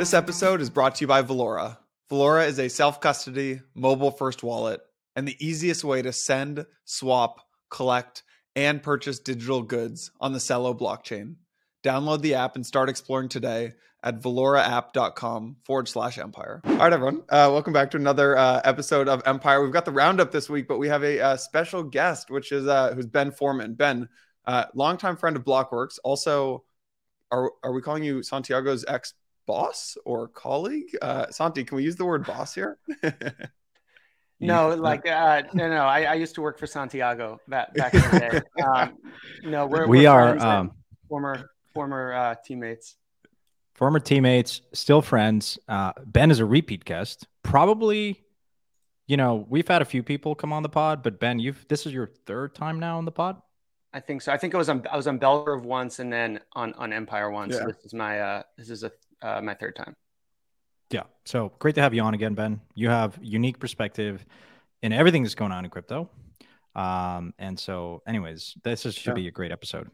This episode is brought to you by Valora. Valora is a self custody, mobile first wallet, and the easiest way to send, swap, collect, and purchase digital goods on the Celo blockchain. Download the app and start exploring today at valoraapp.com forward slash empire. All right, everyone. Uh, welcome back to another uh, episode of Empire. We've got the roundup this week, but we have a, uh, special guest, which is uh, who's Ben Forman. Ben, uh, longtime friend of Blockworks. Also, are, are we calling you Santiago's ex boss or colleague? Uh, Santi, can we use the word boss here? no, like uh, no, no. I, I used to work for Santiago back back in the day. Um, no, we're we we're are um, former former uh, teammates. Former teammates, still friends. Uh, ben is a repeat guest. Probably, you know, we've had a few people come on the pod, but Ben, you've this is your third time now on the pod. I think so. I think I was on I was on Bell Curve once and then on on Empire once. Yeah. So this is my uh this is a uh, my third time. Yeah. So great to have you on again, Ben. You have unique perspective in everything that's going on in crypto. Um, and so, anyways, this is, should Yeah. be a great episode.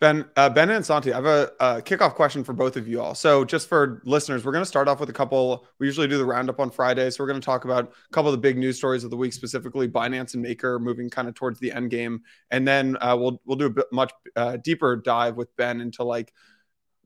Ben, uh, Ben and Santi, I have a, a kickoff question for both of you all. So, just for listeners, we're going to start off with a couple. We usually do the roundup on Friday, so we're going to talk about a couple of the big news stories of the week, specifically Binance and Maker moving kind of towards the end game, and then uh, we'll we'll do a bit much uh, deeper dive with Ben into like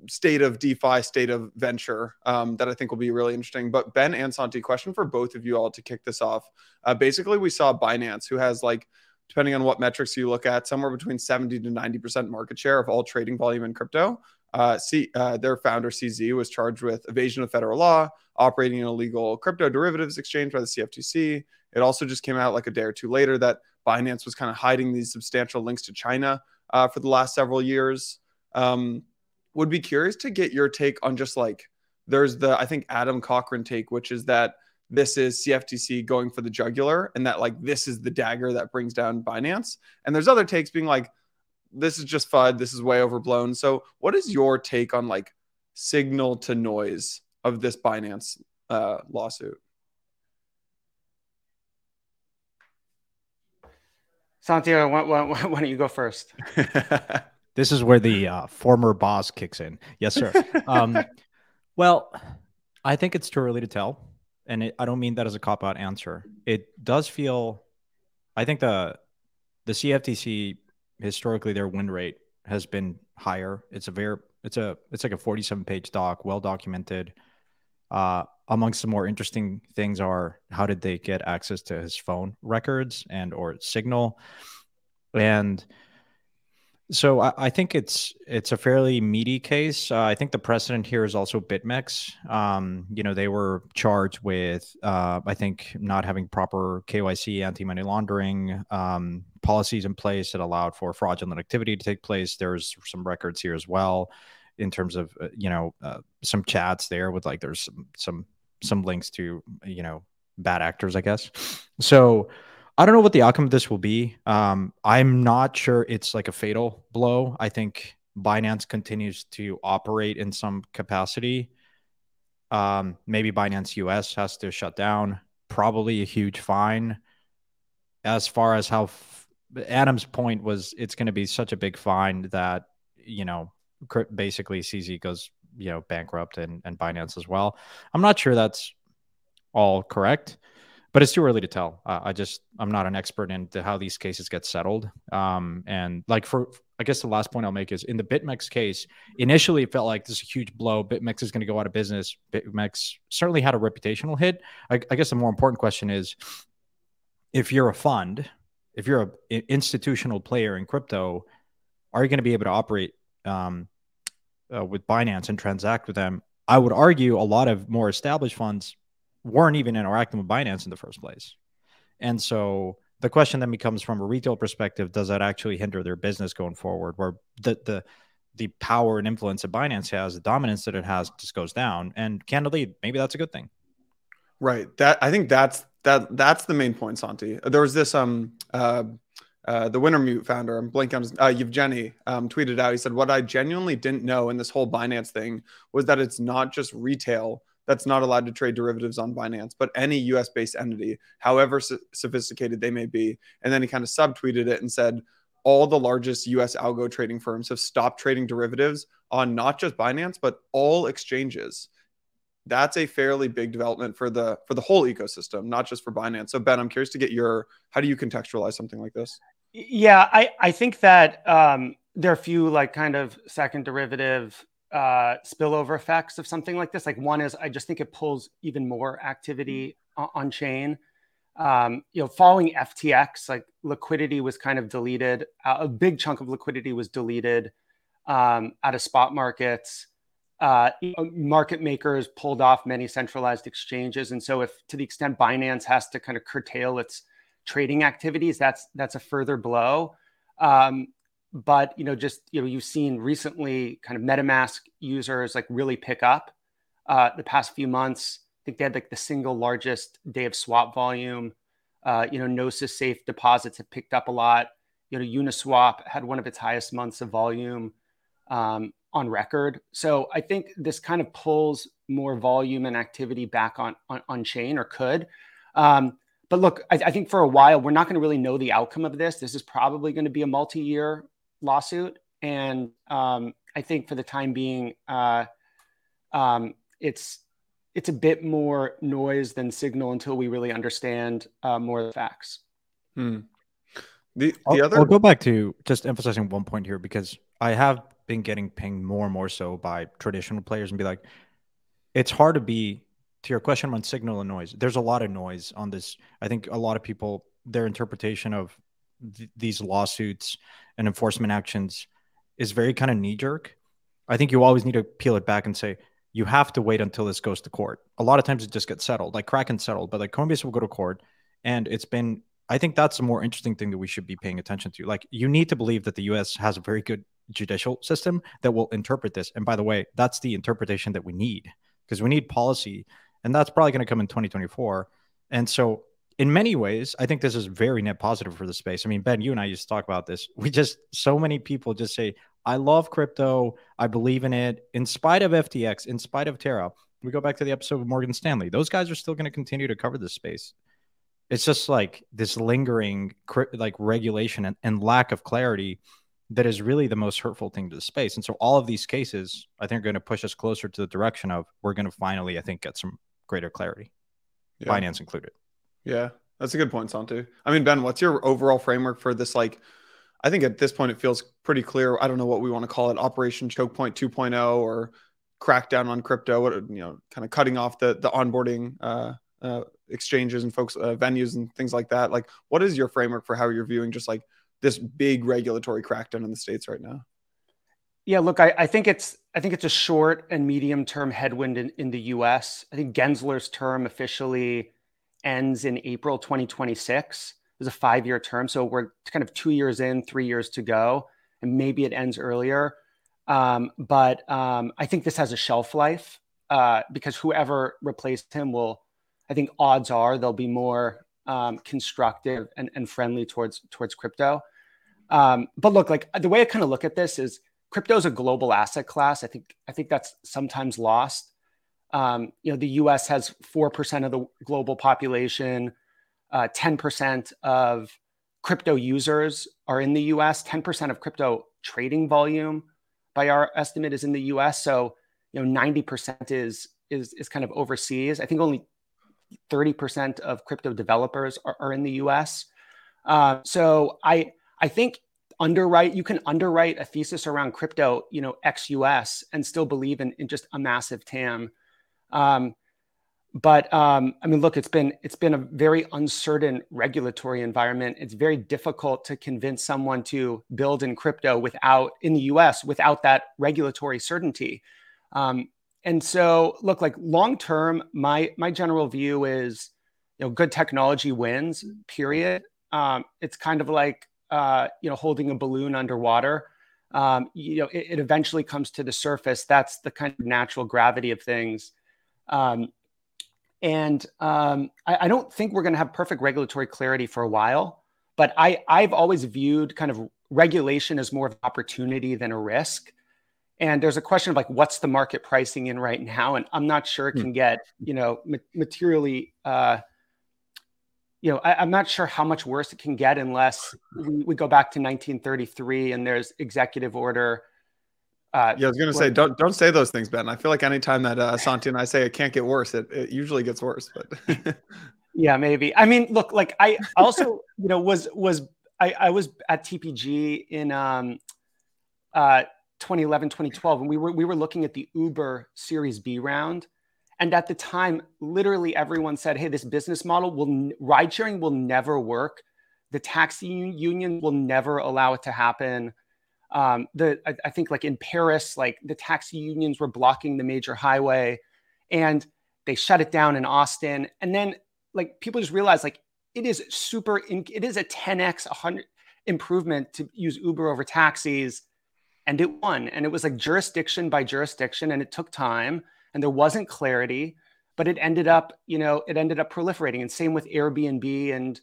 state of DeFi, state of venture um, that I think will be really interesting. But Ben and Santi, question for both of you all to kick this off. Uh, basically, we saw Binance, who has like, depending on what metrics you look at, somewhere between 70 to 90% market share of all trading volume in crypto. Uh, C, uh, their founder, CZ, was charged with evasion of federal law, operating an illegal crypto derivatives exchange by the CFTC. It also just came out like a day or two later that Binance was kind of hiding these substantial links to China uh, for the last several years. Um, would be curious to get your take on just like there's the I think Adam Cochran take, which is that this is CFTC going for the jugular and that like this is the dagger that brings down Binance. And there's other takes being like this is just FUD, this is way overblown. So what is your take on like signal to noise of this Binance uh, lawsuit? Santiago, why, why, why don't you go first? This is where the uh, former boss kicks in. Yes, sir. Um, well, I think it's too early to tell, and it, I don't mean that as a cop out answer. It does feel, I think the the CFTC historically their win rate has been higher. It's a very it's a it's like a 47 page doc, well documented. Uh, amongst the more interesting things are how did they get access to his phone records and or signal, and so I, I think it's it's a fairly meaty case. Uh, I think the precedent here is also BitMEX. Um, you know, they were charged with uh, I think not having proper KYC, anti-money laundering um, policies in place that allowed for fraudulent activity to take place. There's some records here as well in terms of uh, you know uh, some chats there with like there's some some some links to you know bad actors, I guess. So I don't know what the outcome of this will be. Um, I'm not sure it's like a fatal blow. I think Binance continues to operate in some capacity. Um, maybe Binance US has to shut down. Probably a huge fine. As far as how f- Adam's point was, it's going to be such a big fine that you know basically CZ goes you know bankrupt and and Binance as well. I'm not sure that's all correct but it's too early to tell. Uh, I just I'm not an expert into how these cases get settled. Um, and like for I guess the last point I'll make is in the BitMEX case, initially it felt like this is a huge blow. BitMEX is going to go out of business. BitMEX certainly had a reputational hit. I, I guess the more important question is, if you're a fund, if you're a i- institutional player in crypto, are you going to be able to operate um, uh, with Binance and transact with them? I would argue a lot of more established funds weren't even interacting with Binance in the first place. And so the question then becomes from a retail perspective, does that actually hinder their business going forward? Where the the the power and influence that Binance has, the dominance that it has just goes down. And candidly, maybe that's a good thing. Right. That I think that's that that's the main point, Santi. There was this um uh uh, the Wintermute founder, I'm blanking on his, uh, Evgeny, um, tweeted out. He said, "What I genuinely didn't know in this whole Binance thing was that it's not just retail that's not allowed to trade derivatives on Binance, but any US-based entity, however so- sophisticated they may be." And then he kind of subtweeted it and said, "All the largest US algo trading firms have stopped trading derivatives on not just Binance, but all exchanges." that's a fairly big development for the for the whole ecosystem, not just for Binance. So Ben, I'm curious to get your how do you contextualize something like this? Yeah, I I think that um, there are a few like kind of second derivative uh, spillover effects of something like this. Like one is I just think it pulls even more activity on, on chain. Um, you know, following FTX, like liquidity was kind of deleted. Uh, a big chunk of liquidity was deleted um, out of spot markets. Uh, market makers pulled off many centralized exchanges, and so if to the extent Binance has to kind of curtail its trading activities, that's that's a further blow. Um, but you know just you know you've seen recently kind of metamask users like really pick up uh, the past few months. I think they had like the single largest day of swap volume. Uh, you know gnosis safe deposits have picked up a lot. You know uniswap had one of its highest months of volume um, on record. So i think this kind of pulls more volume and activity back on on, on chain or could. Um, but look I, I, think for a while we're not going to really know the outcome of this. This is probably going to be a multi-year lawsuit, and um, I think for the time being, uh, um, it's it's a bit more noise than signal until we really understand uh, more of the facts. Hmm. The, the I'll, other, I'll go back to just emphasizing one point here because I have been getting pinged more and more so by traditional players and be like, it's hard to be to your question on signal and noise. There's a lot of noise on this. I think a lot of people their interpretation of th- these lawsuits and enforcement actions is very kind of knee jerk. I think you always need to peel it back and say, you have to wait until this goes to court. A lot of times it just gets settled, like Kraken settled, but like Coinbase will go to court. And it's been, I think that's a more interesting thing that we should be paying attention to. Like, you need to believe that the US has a very good judicial system that will interpret this. And by the way, that's the interpretation that we need because we need policy. And that's probably going to come in 2024. And so in many ways, I think this is very net positive for the space. I mean, Ben, you and I used to talk about this. We just, so many people just say, I love crypto. I believe in it. In spite of FTX, in spite of Terra, we go back to the episode of Morgan Stanley. Those guys are still going to continue to cover this space. It's just like this lingering like regulation and, and lack of clarity that is really the most hurtful thing to the space. And so all of these cases, I think, are going to push us closer to the direction of we're going to finally, I think, get some greater clarity, yeah. Binance included. Yeah, that's a good point, Santi. I mean, Ben, what's your overall framework for this? Like, I think at this point it feels pretty clear. I don't know what we want to call it, Operation Choke Point 2.0 or crackdown on crypto. What you know, kind of cutting off the the onboarding uh, uh, exchanges and folks uh, venues and things like that. Like, what is your framework for how you're viewing just like this big regulatory crackdown in the states right now? Yeah, look, I, I, think it's I think it's a short and medium term headwind in, in the U.S. I think Gensler's term officially ends in April 2026. It's a five year term. So we're kind of two years in, three years to go, and maybe it ends earlier. Um, but um, I think this has a shelf life uh, because whoever replaced him will, I think odds are they'll be more um, constructive and, and, friendly towards towards crypto. Um, but look, like the way I kind of look at this is crypto is a global asset class. I think I think that's sometimes lost. Um, you know, the U.S. has four percent of the global population. Uh, ten percent of crypto users are in the U.S. Ten percent of crypto trading volume, by our estimate, is in the U.S. So, you know, ninety percent is is is kind of overseas. I think only thirty percent of crypto developers are, are in the U.S. Uh, so, I I think underwrite you can underwrite a thesis around crypto, you know, ex US, and still believe in, in just a massive TAM. Um, but um, I mean, look, it's been it's been a very uncertain regulatory environment. It's very difficult to convince someone to build in crypto without in the U.S. without that regulatory certainty. Um, and so, look, like long term, my my general view is, you know, good technology wins. Period. Um, it's kind of like uh, you know holding a balloon underwater. Um, you know, it, it eventually comes to the surface. That's the kind of natural gravity of things. Um, and um, I, I, don't think we're going to have perfect regulatory clarity for a while. But I, I've always viewed kind of regulation as more of an opportunity than a risk. And there's a question of like, what's the market pricing in right now? And I'm not sure it hmm. can get, you know, ma- materially, uh, you know, I, am not sure how much worse it can get unless we, we, go back to 1933 and there's executive order Uh, yeah, I was gonna say don't don't say those things, Ben. I feel like anytime that uh, Santi and I say it can't get worse, it, it usually gets worse. But yeah, maybe. I mean, look, like I also you know was was I, I was at TPG in um, uh, 2011, 2012, and we were we were looking at the Uber Series B round, and at the time, literally everyone said, "Hey, this business model will ride sharing will never work. The taxi union will never allow it to happen." Um, the I, I, think like in Paris, like the taxi unions were blocking the major highway, and they shut it down in Austin. And then like people just realized like it is super. It is a 10x, 100 improvement to use Uber over taxis, and it won. And it was like jurisdiction by jurisdiction, and it took time, and there wasn't clarity, but it ended up, you know, it ended up proliferating. And same with Airbnb and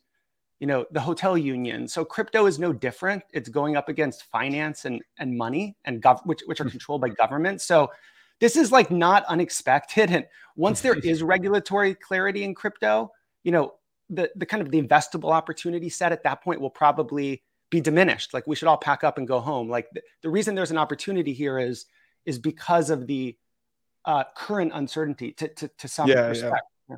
you know the hotel union. So crypto is no different. It's going up against finance and and money and gov which, which are hmm. controlled by government. So this is like not unexpected. And once there is regulatory clarity in crypto you know the the kind of the investable opportunity set at that point will probably be diminished. Like we should all pack up and go home. Like the, the reason there's an opportunity here is is because of the uh, current uncertainty to to, to some yeah, respect. Yeah.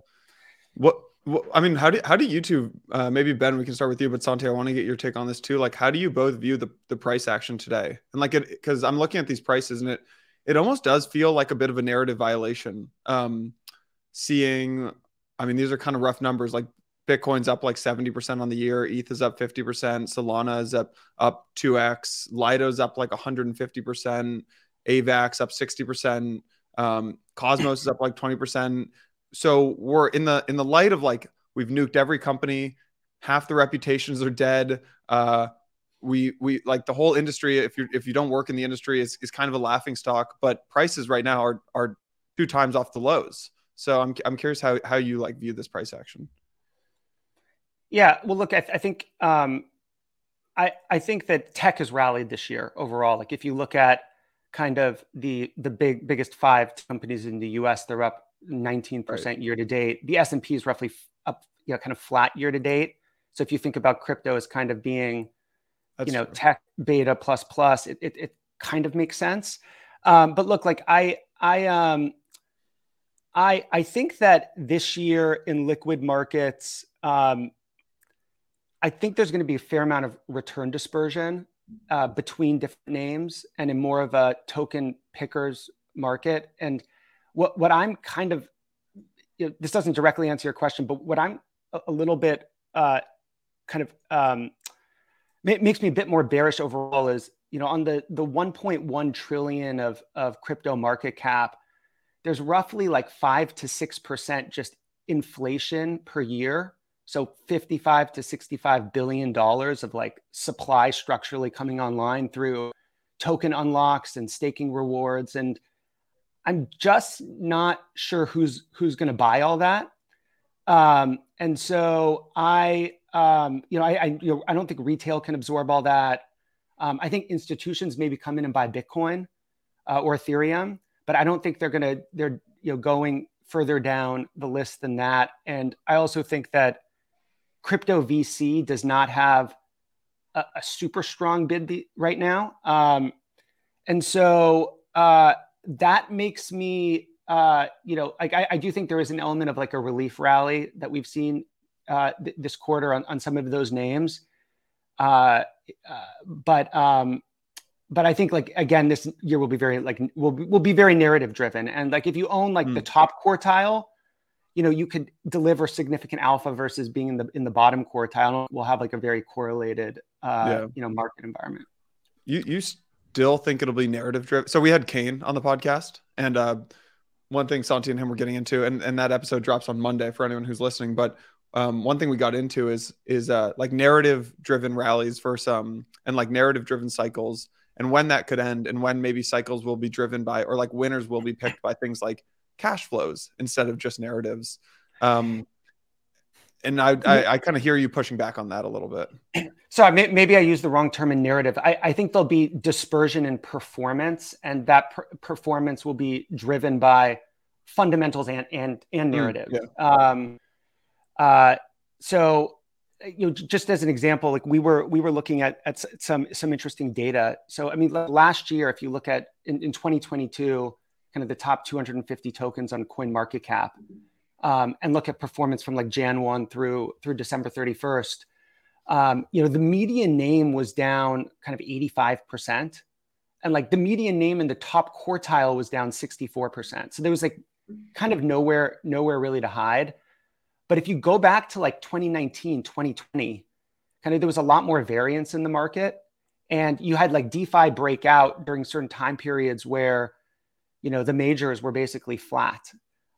what well, I mean, how do how do you two? Uh, maybe Ben, we can start with you, but Santi, I want to get your take on this too. Like, how do you both view the the price action today? And like, it because I'm looking at these prices, and it it almost does feel like a bit of a narrative violation. Um, seeing, I mean, these are kind of rough numbers. Like, Bitcoin's up like 70% on the year, ETH is up 50%, Solana is up up 2x, Lido's up like 150%, AVAX up 60%, um, Cosmos is up like 20% so we're in the in the light of like we've nuked every company, half the reputations are dead. Uh, we we like the whole industry. If you if you don't work in the industry, is is kind of a laughing stock. But prices right now are are two times off the lows. So I'm I'm curious how how you like view this price action. Yeah, well, look, I, th- I think um, I I think that tech has rallied this year overall. Like if you look at kind of the the big biggest five companies in the U.S., they're up 19% right. year to date. The S&P is roughly up, you know, kind of flat year to date. So if you think about crypto as kind of being, That's you know, true. tech beta plus plus, it, it, it kind of makes sense. Um, but look, like I, I, um, I, I think that this year in liquid markets, um, I think there's going to be a fair amount of return dispersion uh, between different names and in more of a token pickers market. And what what I'm kind of you know, this doesn't directly answer your question, but what I'm a, a little bit uh, kind of um, makes me a bit more bearish overall is you know on the the 1.1 trillion of of crypto market cap, there's roughly like five to six percent just inflation per year. So 55 to 65 billion dollars of like supply structurally coming online through token unlocks and staking rewards and I'm just not sure who's who's going to buy all that. Um, and so I, um, you know, I, I, you know, I don't think retail can absorb all that. Um, I think institutions maybe come in and buy Bitcoin uh, or Ethereum, but I don't think they're going to they're you know going further down the list than that. And I also think that crypto VC does not have a, a super strong bid right now. Um, and so uh, that makes me uh, you know, like I, I, do think there is an element of like a relief rally that we've seen uh, th- this quarter on, on some of those names. Uh, uh, but um, but I think like again, this year will be very like will be, will be very narrative driven, and like if you own like mm. the top quartile, you know, you could deliver significant alpha versus being in the in the bottom quartile. We'll have like a very correlated, uh, yeah. you know, market environment. You you still think it'll be narrative driven. So we had Kain on the podcast, and uh, one thing Santi and him were getting into, and, and that episode drops on Monday for anyone who's listening. But um, one thing we got into is is uh, like narrative driven rallies for some, and like narrative driven cycles, and when that could end, and when maybe cycles will be driven by, or like winners will be picked by things like cash flows instead of just narratives. Um, and I, I, I kind of hear you pushing back on that a little bit. So maybe I use the wrong term in narrative. I, I think there'll be dispersion in performance, and that per- performance will be driven by fundamentals and and and narrative. Mm, yeah. um, uh, so you know, just as an example, like we were we were looking at at some some interesting data. So I mean, last year, if you look at in, in 2022, kind of the top 250 tokens on Coin Market Cap, um, and look at performance from like Jan 1 through through December 31st, um, you know, the median name was down kind of 85%. And like the median name in the top quartile was down 64%. So there was like kind of nowhere, nowhere really to hide. But if you go back to like 2019, 2020, kind of there was a lot more variance in the market. And you had like DeFi break out during certain time periods where, you know, the majors were basically flat.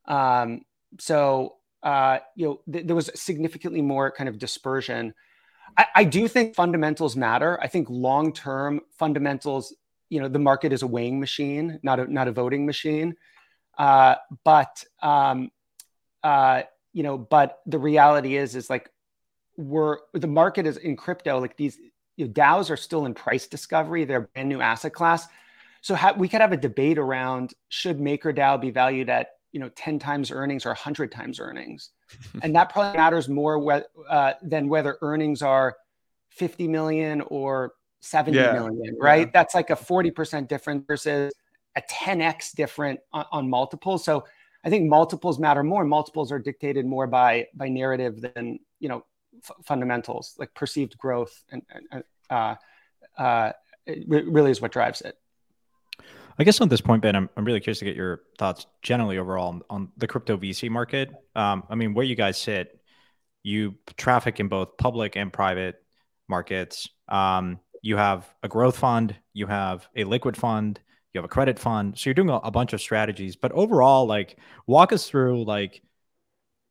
Um, so, uh, you know, th- there was significantly more kind of dispersion. I, I do think fundamentals matter. I think long term fundamentals, you know, the market is a weighing machine, not a, not a voting machine. Uh, but, um, uh, you know, but the reality is, is like we're the market is in crypto, like these you know, DAOs are still in price discovery, they're a brand new asset class. So ha- we could have a debate around should MakerDAO be valued at you know 10 times earnings or 100 times earnings. And that probably matters more wh- uh, than whether earnings are 50 million or seventy yeah. million, right? Yeah. that's like a 40% difference versus a 10x different on, on, multiples. So i think multiples matter more. Multiples are dictated more by by narrative than you know f- fundamentals like perceived growth and, and uh, uh, it really is what drives it I guess on this point, Ben, I'm, I'm really curious to get your thoughts generally overall on, on the crypto VC market. Um, I mean, where you guys sit, you traffic in both public and private markets. Um, you have a growth fund, you have a liquid fund, you have a credit fund. So you're doing a, a bunch of strategies. But overall, like, walk us through like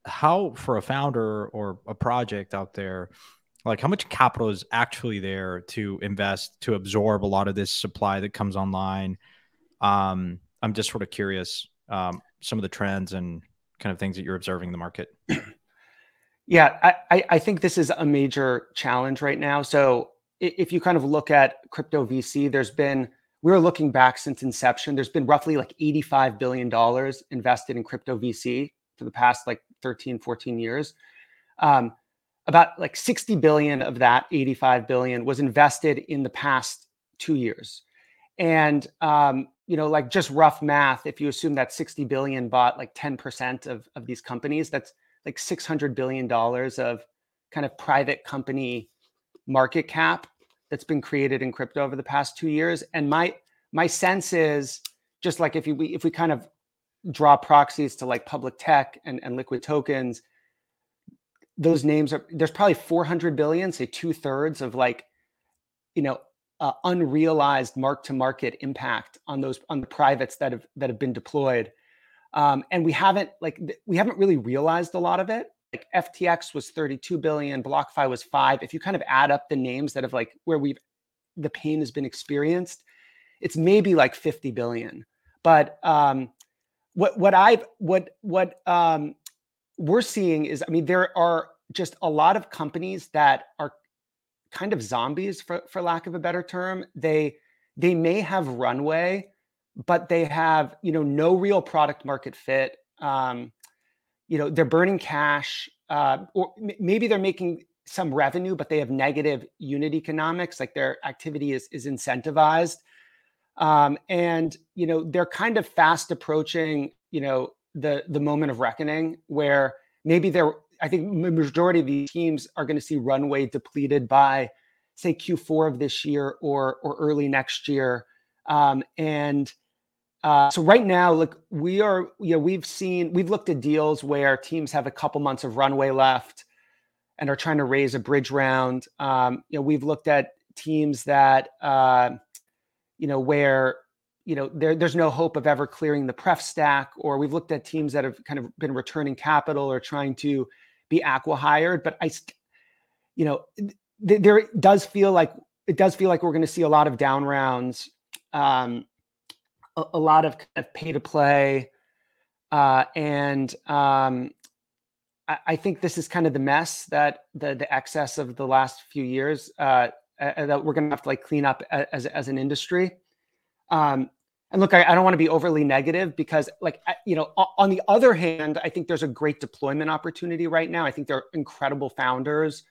how for a founder or a project out there, like how much capital is actually there to invest to absorb a lot of this supply that comes online um, I'm just sort of curious um, some of the trends and kind of things that you're observing in the market. Yeah, I, I think this is a major challenge right now. So if you kind of look at crypto VC, there's been we are looking back since inception. There's been roughly like 85 billion dollars invested in crypto VC for the past like 13, 14 years. Um, about like 60 billion of that 85 billion was invested in the past two years. And um, you know, like just rough math, if you assume that 60 billion bought like 10% of, of these companies, that's like 600 billion dollars of kind of private company market cap that's been created in crypto over the past two years. And my my sense is just like if you if we kind of draw proxies to like public tech and, and liquid tokens, those names are there's probably 400 billion, say two thirds of like, you know, uh, unrealized mark to market impact on those on the privates that have that have been deployed. Um, and we haven't like we haven't really realized a lot of it. Like ftx was 32 billion blockfi was 5 if you kind of add up the names that have like where we've the pain has been experienced it's maybe like 50 billion. But um, what what i've what what um, we're seeing is i mean there are just a lot of companies that are kind of zombies for, for lack of a better term. They they may have runway, but they have you know no real product market fit. Um, you know they're burning cash, uh, or m- maybe they're making some revenue, but they have negative unit economics. Like their activity is is incentivized, um, and you know they're kind of fast approaching you know the the moment of reckoning where maybe they're I think the majority of these teams are going to see runway depleted by, say, Q4 of this year or or early next year. Um, and uh, so right now, look, we are, you know, we've seen, we've looked at deals where teams have a couple months of runway left and are trying to raise a bridge round. Um, you know, we've looked at teams that, uh, you know, where you know there, there's no hope of ever clearing the pref stack or we've looked at teams that have kind of been returning capital or trying to be acqui-hired, but I, you know, th- there does feel like it does feel like we're going to see a lot of down rounds, um, a, a lot of, kind of pay to play, uh, and um, I, I, think this is kind of the mess that the the excess of the last few years uh, uh, that we're going to have to like clean up as as an industry. Um, and look, I, I don't want to be overly negative because, like, you know, on the other hand, I think there's a great deployment opportunity right now. I think there are incredible founders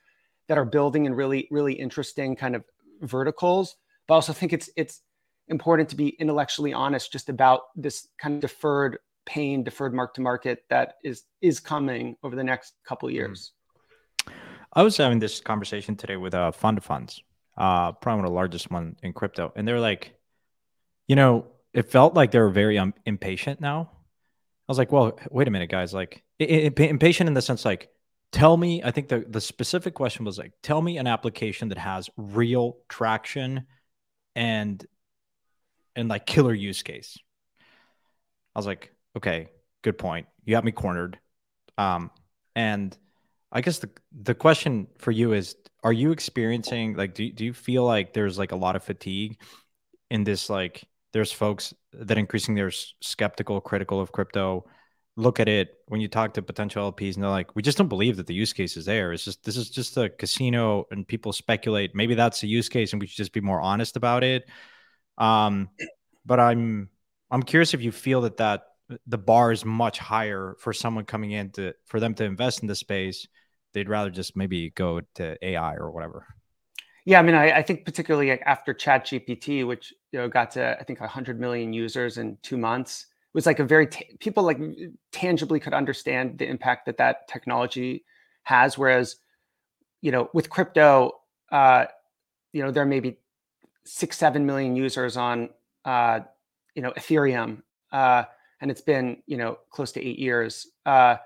that are building in really really interesting kind of verticals. But I also think it's it's important to be intellectually honest just about this kind of deferred pain, deferred mark to market that is is coming over the next couple Mm-hmm. years. I was having this conversation today with a fund of funds, uh, probably one of the largest one in crypto, and they're like, you know, it felt like they were very um, impatient now. I was like, well, wait a minute, guys. Like, impatient in the sense, like, tell me. I think the the specific question was like, tell me an application that has real traction and and like killer use case. I was like, okay, good point. You got me cornered. Um, and I guess the the question for you is: Are you experiencing like do do you feel like there's like a lot of fatigue in this? Like, there's folks that increasingly are skeptical, critical of crypto. Look at it when you talk to potential LPs, and they're like, "We just don't believe that the use case is there. It's just this is just a casino, and people speculate. Maybe that's a use case, and we should just be more honest about it." Um, but I'm I'm curious if you feel that that the bar is much higher for someone coming in to for them to invest in the space. They'd rather just maybe go to AI or whatever. Yeah, I mean, I, I think particularly after ChatGPT, which you know got to I think 100 million users in two months, it was like a very ta- people like tangibly could understand the impact that that technology has. Whereas, you know, with crypto, uh, you know, there may be six, seven million users on, uh, you know, Ethereum, uh, and it's been you know close to eight years. Uh,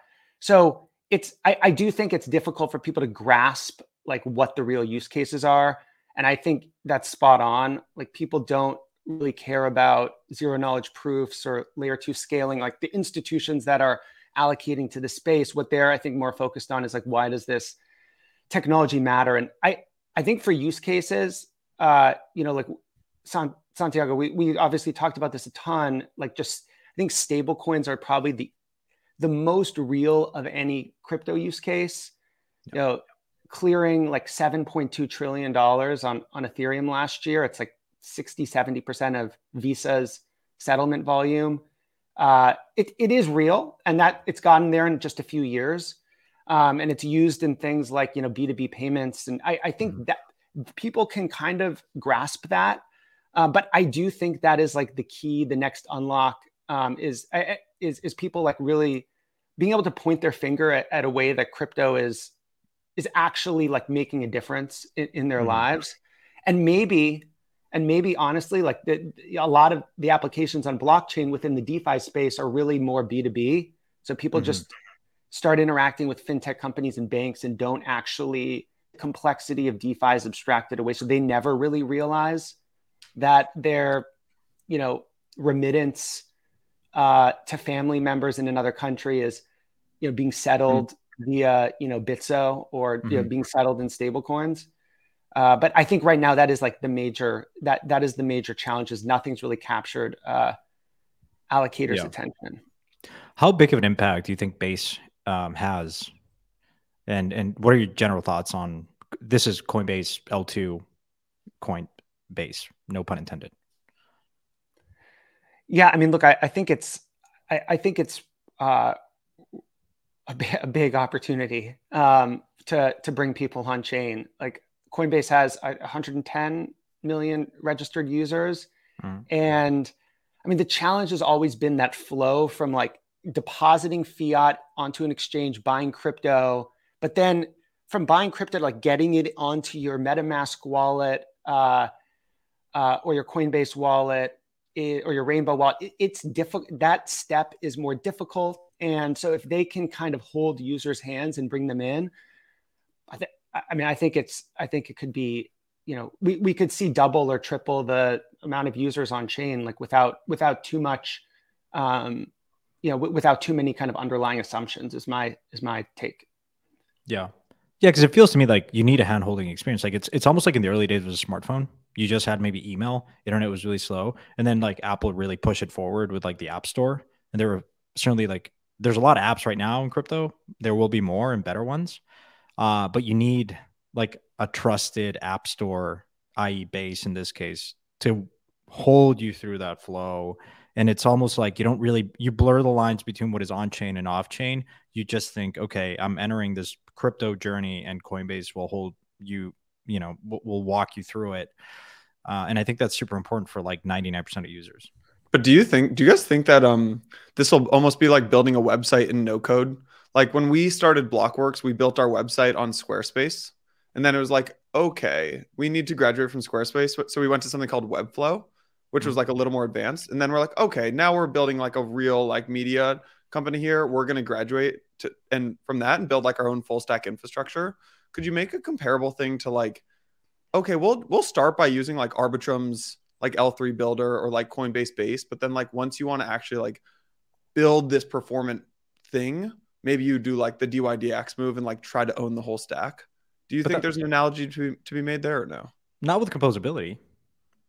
so it's I, I do think it's difficult for people to grasp like what the real use cases are and i think that's spot on. Like people don't really care about zero knowledge proofs or layer two scaling like the institutions that are allocating to the space. What they're i think more focused on is like why does this technology matter? And i i think for use cases uh you know like San, santiago we, we obviously talked about this a ton. Like just i think stable coins are probably the the most real of any crypto use case. You know clearing like 7.2 trillion dollars on on ethereum last year. It's like 60 70% of visa's settlement volume. Uh, it, it is real and that it's gotten there in just a few years. Um, and it's used in things like you know b2b payments. And i, I think mm-hmm. that people can kind of grasp that. Uh, but i do think that is like the key the next unlock um, is is is people like really being able to point their finger at, at a way that crypto is is actually like making a difference in, in their mm-hmm. lives and maybe and maybe honestly like the, a lot of the applications on blockchain within the defi space are really more b2b so people mm-hmm. just start interacting with fintech companies and banks and don't actually complexity of defi is abstracted away so they never really realize that their you know remittance uh, to family members in another country is you know being settled mm-hmm. Via you know bitso or mm-hmm. you know being settled in stablecoins. uh, but i think right now that is like the major that that is the major challenge is nothing's really captured uh, allocators yeah. attention how big of an impact do you think base um, has and and what are your general thoughts on this is coinbase l2 coinbase no pun intended yeah, I mean, look, I, I think it's, I, I think it's uh, a, b- a big opportunity um, to to bring people on chain. Like Coinbase has 110 million registered users, mm. and I mean, the challenge has always been that flow from like depositing fiat onto an exchange, buying crypto, but then from buying crypto, like getting it onto your MetaMask wallet uh, uh, or your Coinbase wallet it, or your rainbow wallet it, it's difficult that step is more difficult and so if they can kind of hold users hands and bring them in i think i mean i think it's i think it could be you know we, we could see double or triple the amount of users on chain like without without too much um you know w- without too many kind of underlying assumptions is my is my take. Yeah. Yeah because it feels to me like you need a hand holding experience. Like it's it's almost like in the early days of a smartphone you just had maybe email internet was really slow and then like apple really pushed it forward with like the app store and there were certainly like there's a lot of apps right now in crypto. There will be more and better ones. Uh, but you need like a trusted app store i.e base in this case to hold you through that flow. And it's almost like you don't really you blur the lines between what is on chain and off chain you just think okay i'm entering this crypto journey and coinbase will hold you you know we'll walk you through it. Uh, and i think that's super important for like 99% of users but do you think do you guys think that um this will almost be like building a website in no code? Like when we started blockworks we built our website on squarespace and then it was like okay we need to graduate from squarespace so we went to something called webflow which was mm-hmm. like a little more advanced and then we're like okay now we're building like a real like media company here. We're going to graduate to and from that and build like our own full stack infrastructure. Could you make a comparable thing to like okay we'll we'll start by using like arbitrum's like l3 builder or like coinbase base but then like once you want to actually like build this performant thing maybe you do like the dydx move and like try to own the whole stack. Do you but think that, there's an analogy to, to be made there or no? Not with composability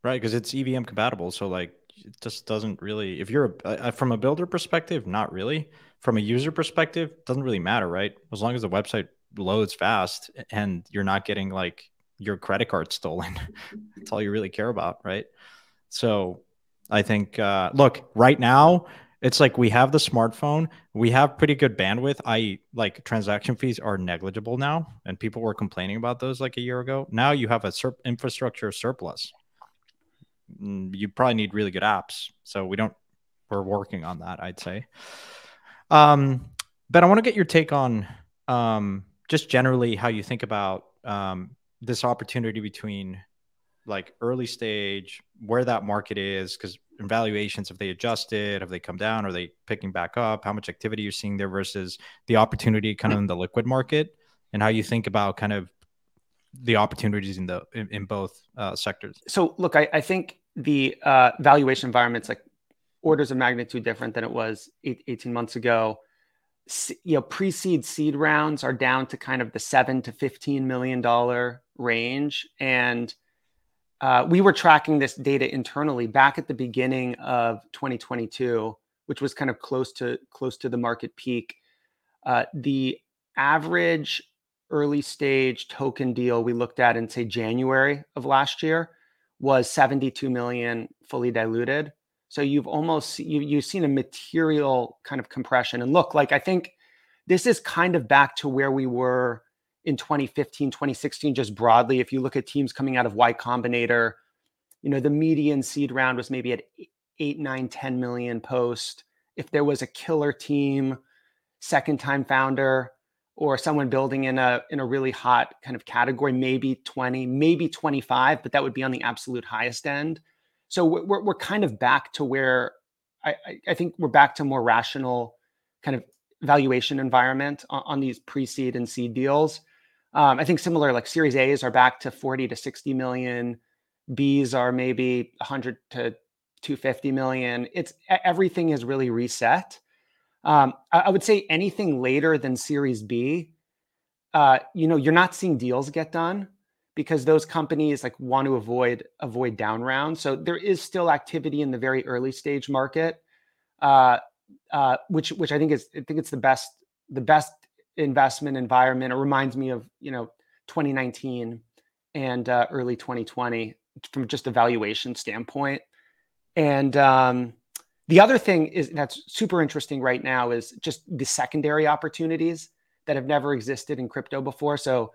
right? Because it's evm compatible so like it just doesn't really if you're a, uh, from a builder perspective not really. From a user perspective doesn't really matter right? As long as the website loads fast and you're not getting like your credit card stolen that's all you really care about right so i think uh, look right now it's like we have the smartphone we have pretty good bandwidth i like transaction fees are negligible now and people were complaining about those like a year ago now you have a sur- infrastructure surplus Mm, you probably need really good apps. So we don't. We're working on that. I'd say. Um, but I want to get your take on um, just generally how you think about um, this opportunity between like early stage, where that market is, because valuations have they adjusted, have they come down, are they picking back up? How much activity you're seeing there versus the opportunity kind of in the liquid market, and how you think about kind of the opportunities in the in, in both uh, sectors. So look, I, I think the uh, valuation environment's like orders of magnitude different than it was eight, 18 months ago. You know, pre-seed seed rounds are down to kind of the seven to 15 million dollar range. And uh, we were tracking this data internally back at the beginning of 2022, which was kind of close to close to the market peak. Uh, the average early stage token deal we looked at in say January of last year was 72 million fully diluted. So you've almost you, you've seen a material kind of compression. And look, like I think this is kind of back to where we were in 2015, 2016, just broadly. If you look at teams coming out of Y Combinator, you know, the median seed round was maybe at eight, nine, 10 million post. If there was a killer team, second time founder, or someone building in a in a really hot kind of category maybe 20 maybe 25 but that would be on the absolute highest end so we're, we're kind of back to where I, I think we're back to more rational kind of valuation environment on, on these pre-seed and seed deals. Um, i think similar like series a's are back to 40 to 60 million. B's are maybe 100 to 250 million. It's everything is really reset. Um, I, I, would say anything later than Series B, uh, you know, you're not seeing deals get done because those companies like want to avoid avoid down rounds. So there is still activity in the very early stage market, uh, uh, which which I think is I think it's the best the best investment environment. It reminds me of you know 2019 and uh, early 2020 from just a valuation standpoint. And um, the other thing is that's super interesting right now is just the secondary opportunities that have never existed in crypto before. So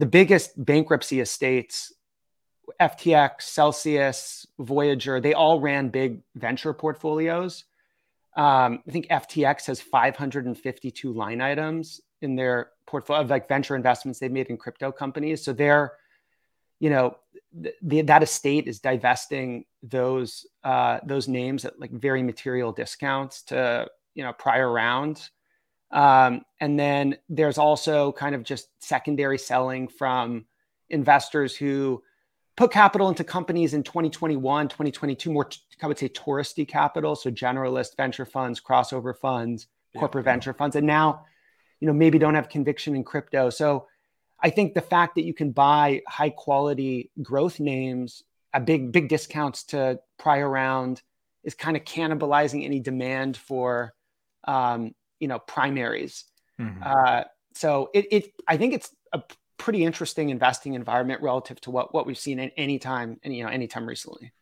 the biggest bankruptcy estates, FTX, Celsius, Voyager, they all ran big venture portfolios. Um, I think FTX has 552 line items in their portfolio of like venture investments they've made in crypto companies. So they're, you know, the, that estate is divesting those uh, those names at like very material discounts to you know prior rounds. Um, and then there's also kind of just secondary selling from investors who put capital into companies in 2021, 2022, more, I would say touristy capital. So generalist venture funds, crossover funds, corporate yeah. venture funds. And now, you know, maybe don't have conviction in crypto. So I think the fact that you can buy high quality growth names at big big discounts to prior round is kind of cannibalizing any demand for um, you know primaries. Mm-hmm. Uh, so it, it I think it's a pretty interesting investing environment relative to what what we've seen at any time and you know any time recently.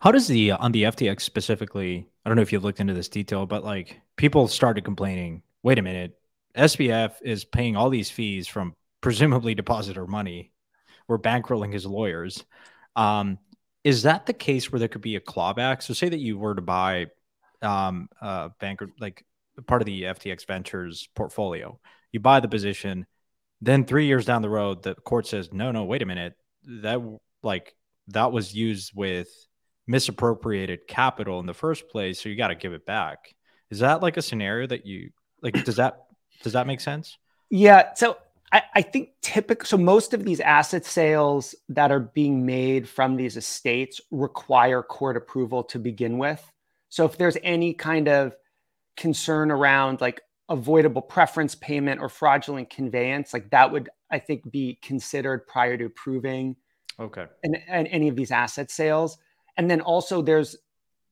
How does the on the FTX specifically? I don't know if you've looked into this detail, but like people started complaining. Wait a minute, SBF is paying all these fees from presumably depositor money. We're bankrolling his lawyers. Um, is that the case where there could be a clawback? So say that you were to buy um, uh, banker like part of the FTX Ventures portfolio, you buy the position, then three years down the road, the court says, no, no, wait a minute, that like that was used with misappropriated capital in the first place, so you got to give it back. Is that like a scenario that you like? Does that does that make sense? Yeah. So I, I think typical. So most of these asset sales that are being made from these estates require court approval to begin with. So if there's any kind of concern around like avoidable preference payment or fraudulent conveyance, like that would I think be considered prior to approving okay and, and any of these asset sales. And then also there's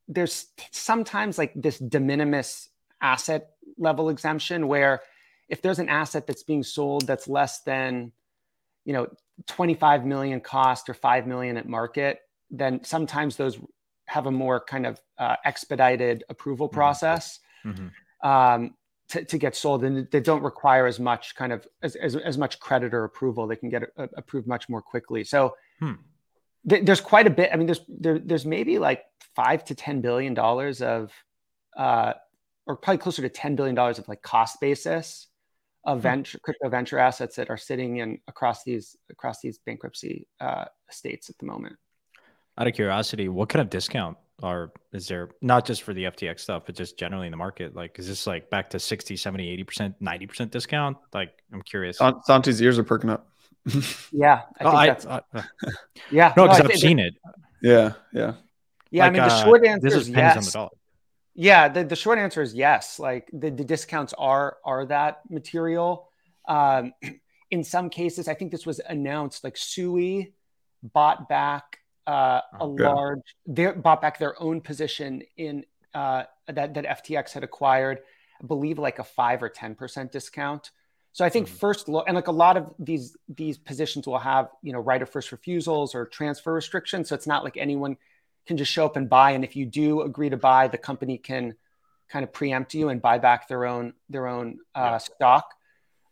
there's sometimes like this de minimis asset level exemption where if there's an asset that's being sold that's less than you know 25 million cost or 5 million at market then sometimes those have a more kind of uh, expedited approval mm-hmm. process mm-hmm. um, to, to, get sold and they don't require as much kind of as, as, as much creditor approval they can get a, approved much more quickly so hmm. th- there's quite a bit i mean there's there, there's maybe like five to ten billion dollars of uh, or probably closer to 10 billion dollars of like cost basis of hmm. venture crypto venture assets that are sitting in across these across these bankruptcy uh, states at the moment out of curiosity, what kind of discount are is there not just for the FTX stuff, but just generally in the market? Like, is this like back to 60, 70, 80%, 90% discount? Like, I'm curious. Santi's ears are perking up. yeah. I, oh, I uh, yeah. No, because no, I've seen it. Yeah. Yeah. Yeah. Like, I mean, the uh, short answer is, is yes. Yeah. The, the short answer is yes. Like the, the discounts are, are that material. Um, in some cases, I think this was announced like Sui bought back uh, a large they bought back their own position in uh, that that FTX had acquired, I believe like a five or ten percent discount. So I think mm-hmm. first look, and like a lot of these these positions will have you know right of first refusals or transfer restrictions. So it's not like anyone can just show up and buy. And if you do agree to buy, the company can kind of preempt you and buy back their own their own uh, yeah. stock.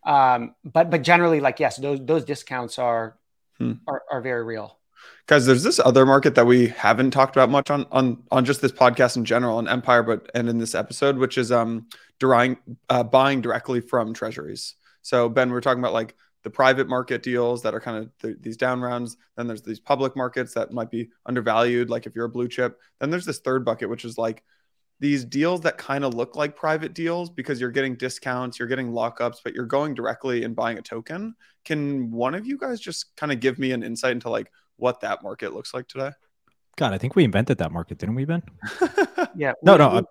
Um, but but generally, like yes, those those discounts are hmm. are, are very real guys there's this other market that we haven't talked about much on on on just this podcast in general on empire but and in this episode which is um drawing uh, buying directly from treasuries. So ben we are talking about like the private market deals that are kind of th- these down rounds. Then there's these public markets that might be undervalued like if you're a blue chip. Then there's this third bucket which is like these deals that kind of look like private deals because you're getting discounts, you're getting lockups, but you're going directly and buying a token. Can one of you guys just kind of give me an insight into like what that market looks like today? God, I think we invented that market, didn't we, Ben? yeah. no, we, no. Uh,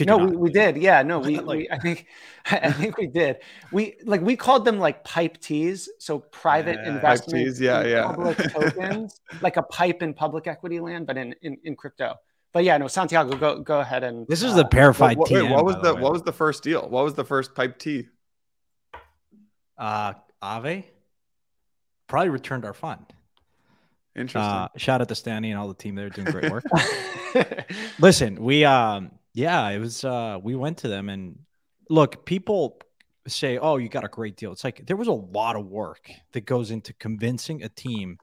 no, we, we, did. Yeah, no, we, like, we, I think, I think we did. We like we called them like PIPTs, so private yeah, investment, yeah, yeah, public tokens, like a pipe in public equity land, but in in, in crypto. But yeah, no, Santiago, go go ahead and. This is uh, the verified what, what, wait, what was the, the what was the first deal? What was the first PIPT? Uh, Aave probably returned our fund. Interesting. Uh, shout out to Stani and all the team there doing great work. Listen, we um yeah, it was uh we went to them and look, people say, "Oh, you got a great deal." It's like there was a lot of work that goes into convincing a team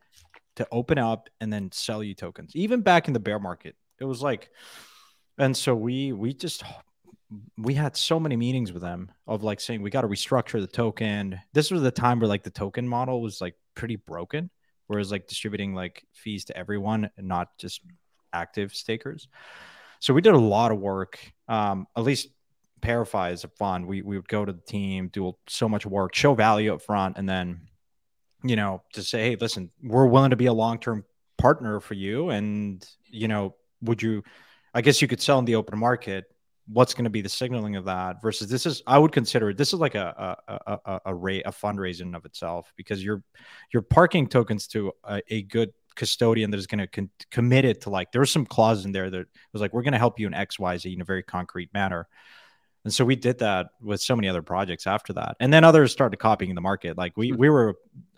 to open up and then sell you tokens. Even back in the bear market, it was like and so we we just we had so many meetings with them of like saying we got to restructure the token. This was the time where like the token model was like pretty broken whereas like distributing like fees to everyone and not just active stakers. So we did a lot of work. Um, at least ParaFi is a fund. We we would go to the team, do so much work, show value up front, and then you know to say, hey, listen, we're willing to be a long term partner for you, and you know, would you? I guess you could sell in the open market what's going to be the signaling of that versus this is i would consider it this is like a a a, a, a, a fundraising of itself because you're you're parking tokens to a, a good custodian that is going to con- commit it to like there's some clauses in there that was like we're going to help you in x y z in a very concrete manner. And so we did that with so many other projects after that. And then others started copying the market. Like we we were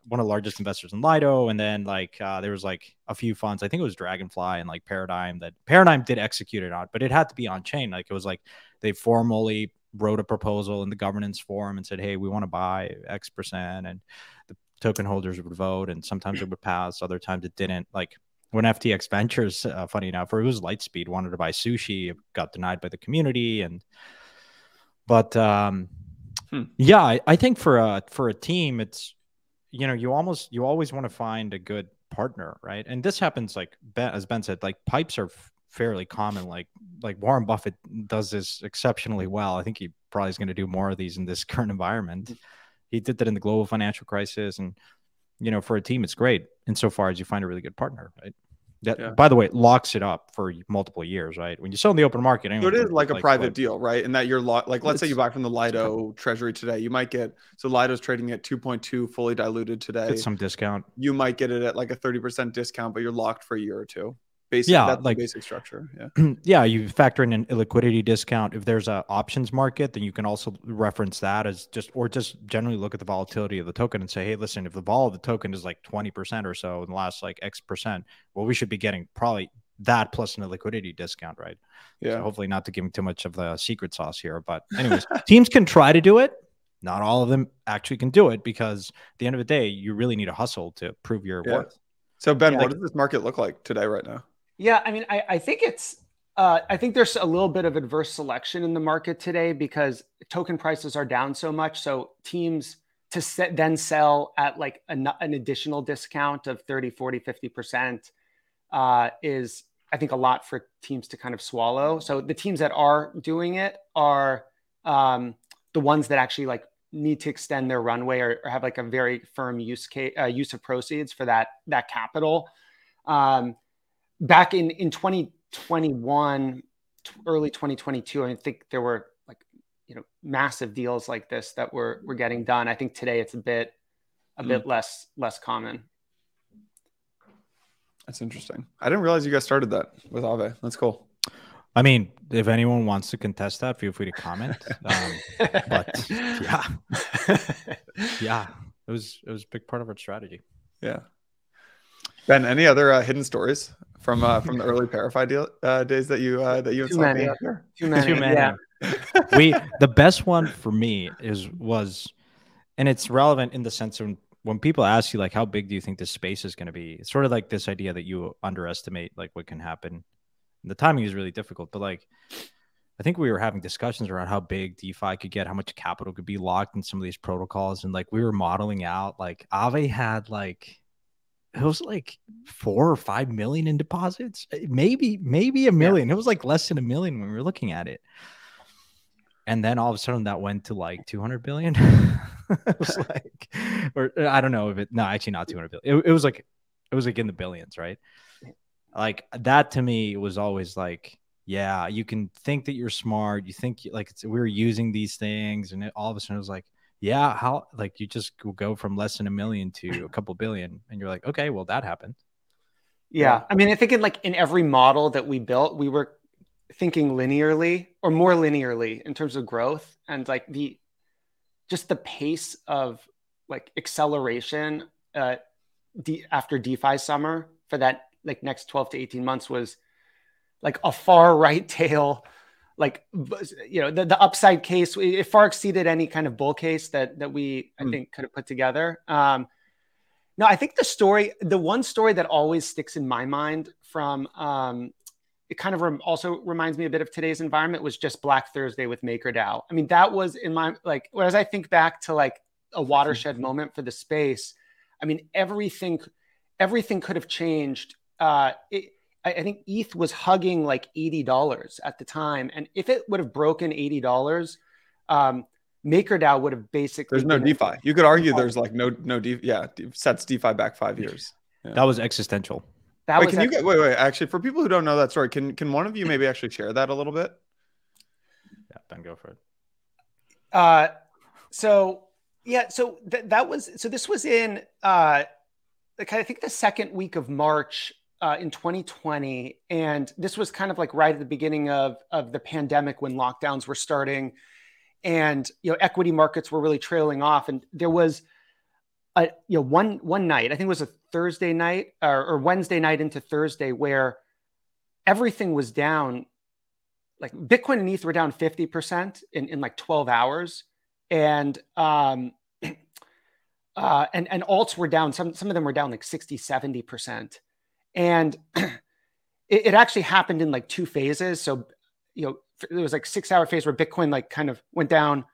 one of the largest investors in Lido, and then like uh, there was like a few funds. I think it was Dragonfly and like Paradigm that Paradigm did execute it on, but it had to be on chain. Like it was like they formally wrote a proposal in the governance forum and said, "Hey, we want to buy X percent," and the token holders would vote, and sometimes it would pass, other times it didn't. Like when FTX Ventures, uh, funny enough, or it was Lightspeed wanted to buy sushi, it got denied by the community, and but um, hmm. yeah, I, I think for a for a team, it's you know you almost you always want to find a good partner, right? And this happens like ben, as Ben said, like pipes are fairly common. Like like Warren Buffett does this exceptionally well. I think he probably is going to do more of these in this current environment. Mm-hmm. He did that in the global financial crisis, and you know, for a team, it's great insofar as you find a really good partner, right? That, yeah. by the way, it locks it up for multiple years, right? When you sell in the open market, so it is like a private like, deal, right? And that you're locked. Like, let's say you buy from the Lido Treasury today, you might get so Lido's trading at 2.2 fully diluted today. Get some discount. You might get it at like a 30% discount, but you're locked for a year or two basic yeah like basic structure yeah. yeah you factor in an illiquidity discount. If there's a options market then you can also reference that as just or just generally look at the volatility of the token and say hey listen if the vol of the token is like 20% or so in the last like x percent well we should be getting probably that plus an illiquidity discount right? Yeah. so hopefully not to give too much of the secret sauce here but anyways teams can try to do it. Not all of them actually can do it because at the end of the day you really need a hustle to prove your yeah. worth. So ben yeah, what does this market look like today right now yeah, I mean, I, I think it's uh, I think there's a little bit of adverse selection in the market today because token prices are down so much. So teams to set, then sell at like an, an additional discount of 30, 40, 50% uh, is, I think, a lot for teams to kind of swallow. So the teams that are doing it are um, the ones that actually like need to extend their runway or, or have like a very firm use case, uh, use of proceeds for that, that capital. Um, back in in 2021 early 2022 i think there were like you know massive deals like this that were were getting done i think today it's a bit a mm. bit less less common that's interesting i didn't realize you guys started that with Aave that's cool I mean, if anyone wants to contest that, feel free to comment. Um, but yeah, yeah, it was it was a big part of our strategy. Yeah. Ben, any other uh, hidden stories from uh, from the early ParaFi deal, uh, days that you uh, that you and Too many. Too many. Too many. Yeah. we the best one for me is was, and it's relevant in the sense of when people ask you like how big do you think this space is going to be it's sort of like this idea that you underestimate like what can happen the timing is really difficult but like i think we were having discussions around how big defi could get how much capital could be locked in some of these protocols and like we were modeling out like Aave had like it was like four or five million in deposits, eh, maybe maybe a million. Yeah. It was like less than a million when we were looking at it. And then all of a sudden that went to like 200 billion. it was like, or uh, I don't know if it, no, actually not 200 billion. It, it was like, it was like in the billions, right? Like that to me was always like, yeah, you can think that you're smart. You think like we are using these things, and it, all of a sudden it was like, yeah, how like you just go from less than a million to a couple billion, and you're like, okay, well that happened. Yeah, I mean, I think in like in every model that we built, we were thinking linearly or more linearly in terms of growth, and like the just the pace of like acceleration uh, after DeFi summer for that like next 12 to 18 months was like a far right tail like you know the, the upside case it far exceeded any kind of bull case that that we i hmm. think could have put together um no i think the story the one story that always sticks in my mind from um it kind of rem- also reminds me a bit of today's environment was just black thursday with makerdao i mean that was in my like whereas i think back to like a watershed moment for the space i mean everything everything could have changed uh it, I, I think ETH was hugging like eighty dollars at the time, and if it would have broken eighty dollars, um, MakerDAO would have basically. There's no DeFi. You could argue there's like no no DeFi. Yeah, sets DeFi back five years. Yeah. That was existential. That wait, was can ex- you get wait wait? Actually, for people who don't know that story, can can one of you maybe actually share that a little bit? Yeah, Ben, go for it. Uh, so yeah, so th- that was so this was in uh, like I think the second week of March uh, in 2020, and this was kind of like right at the beginning of of the pandemic when lockdowns were starting, and you know equity markets were really trailing off, and there was a you know one one night, I think it was a Thursday night or, or Wednesday night into Thursday, where everything was down like Bitcoin and ETH were down 50% in, in like 12 hours. And um uh and, and alts were down, some some of them were down like 60, 70%. And it, it actually happened in like two phases. So, you know, there was like six hour phase where Bitcoin like kind of went down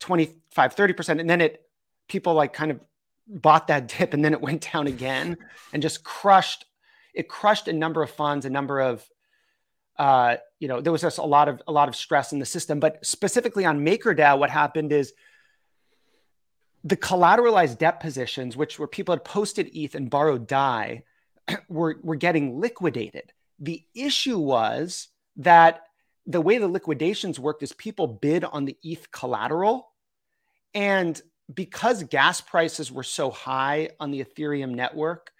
25, 30%. And then it people like kind of bought that dip and then it went down again and just crushed it crushed a number of funds a number of uh, you know there was just a lot of a lot of stress in the system but specifically on makerdao what happened is the collateralized debt positions which were people had posted eth and borrowed dai were were getting liquidated the issue was that the way the liquidations worked is people bid on the eth collateral and because gas prices were so high on the Ethereum network,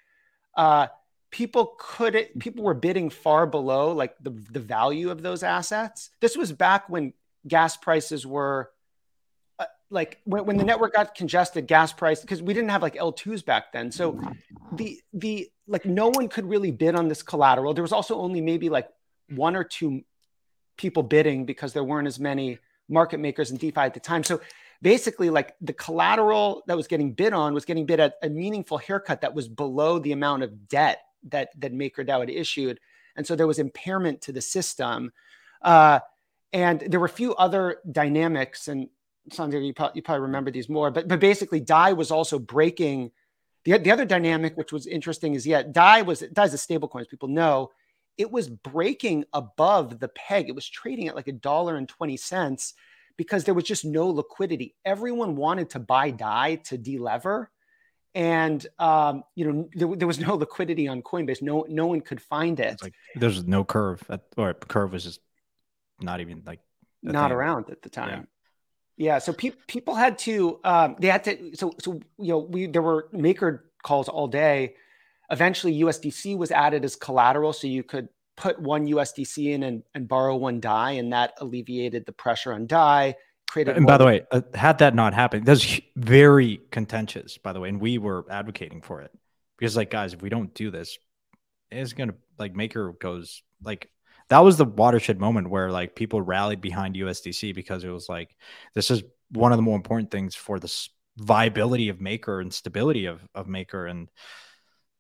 uh, people could people were bidding far below like the, the value of those assets. This was back when gas prices were like when, when the network got congested, gas price because we didn't have like L2s back then. So the the like no one could really bid on this collateral. There was also only maybe like one or two people bidding because there weren't as many market makers in DeFi at the time. So basically like the collateral that was getting bid on was getting bid at a meaningful haircut that was below the amount of debt that that MakerDAO had issued, and so there was impairment to the system. Uh, and there were a few other dynamics, and Santi, you, probably, you probably remember these more, but but basically, Dai was also breaking. The, the other dynamic, which was interesting, is yeah, Dai was Dai's a stable coin, as people know. It was breaking above the peg. It was trading at like a dollar and twenty cents because there was just no liquidity. Everyone wanted to buy Dai to delever. And um, you know there, there, was no liquidity on Coinbase. No, no one could find it. It's like there's no curve, at, or curve was just not even like not thing. around at the time. Yeah, so pe- people had to um, they had to so so you know we there were maker calls all day. Eventually, USDC was added as collateral, so you could put one USDC in and, and borrow one Dai, and that alleviated the pressure on Dai. Created and by the way, uh, had that not happened, that's very contentious, by the way, and we were advocating for it because, like, guys, if we don't do this, it's gonna like Maker goes like that was the watershed moment where like people rallied behind USDC because it was like this is one of the more important things for the viability of Maker and stability of of Maker, and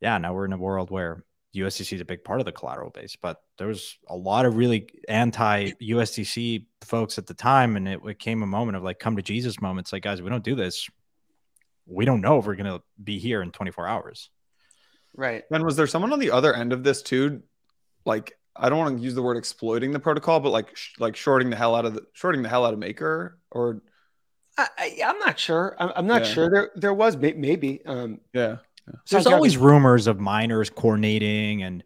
yeah, now we're in a world where USDC is a big part of the collateral base, but there was a lot of really anti USDC folks at the time. And it, it came a moment of like, come to Jesus moments. Like, guys, we don't do this. We don't know if we're going to be here in 24 hours. Right. And was there someone on the other end of this too? Like, I don't want to use the word exploiting the protocol, but like, sh- like shorting the hell out of the shorting the hell out of Maker or. I, am not sure. I'm, I'm not yeah. sure. There, there was maybe. Um, yeah. There's always rumors of miners coordinating and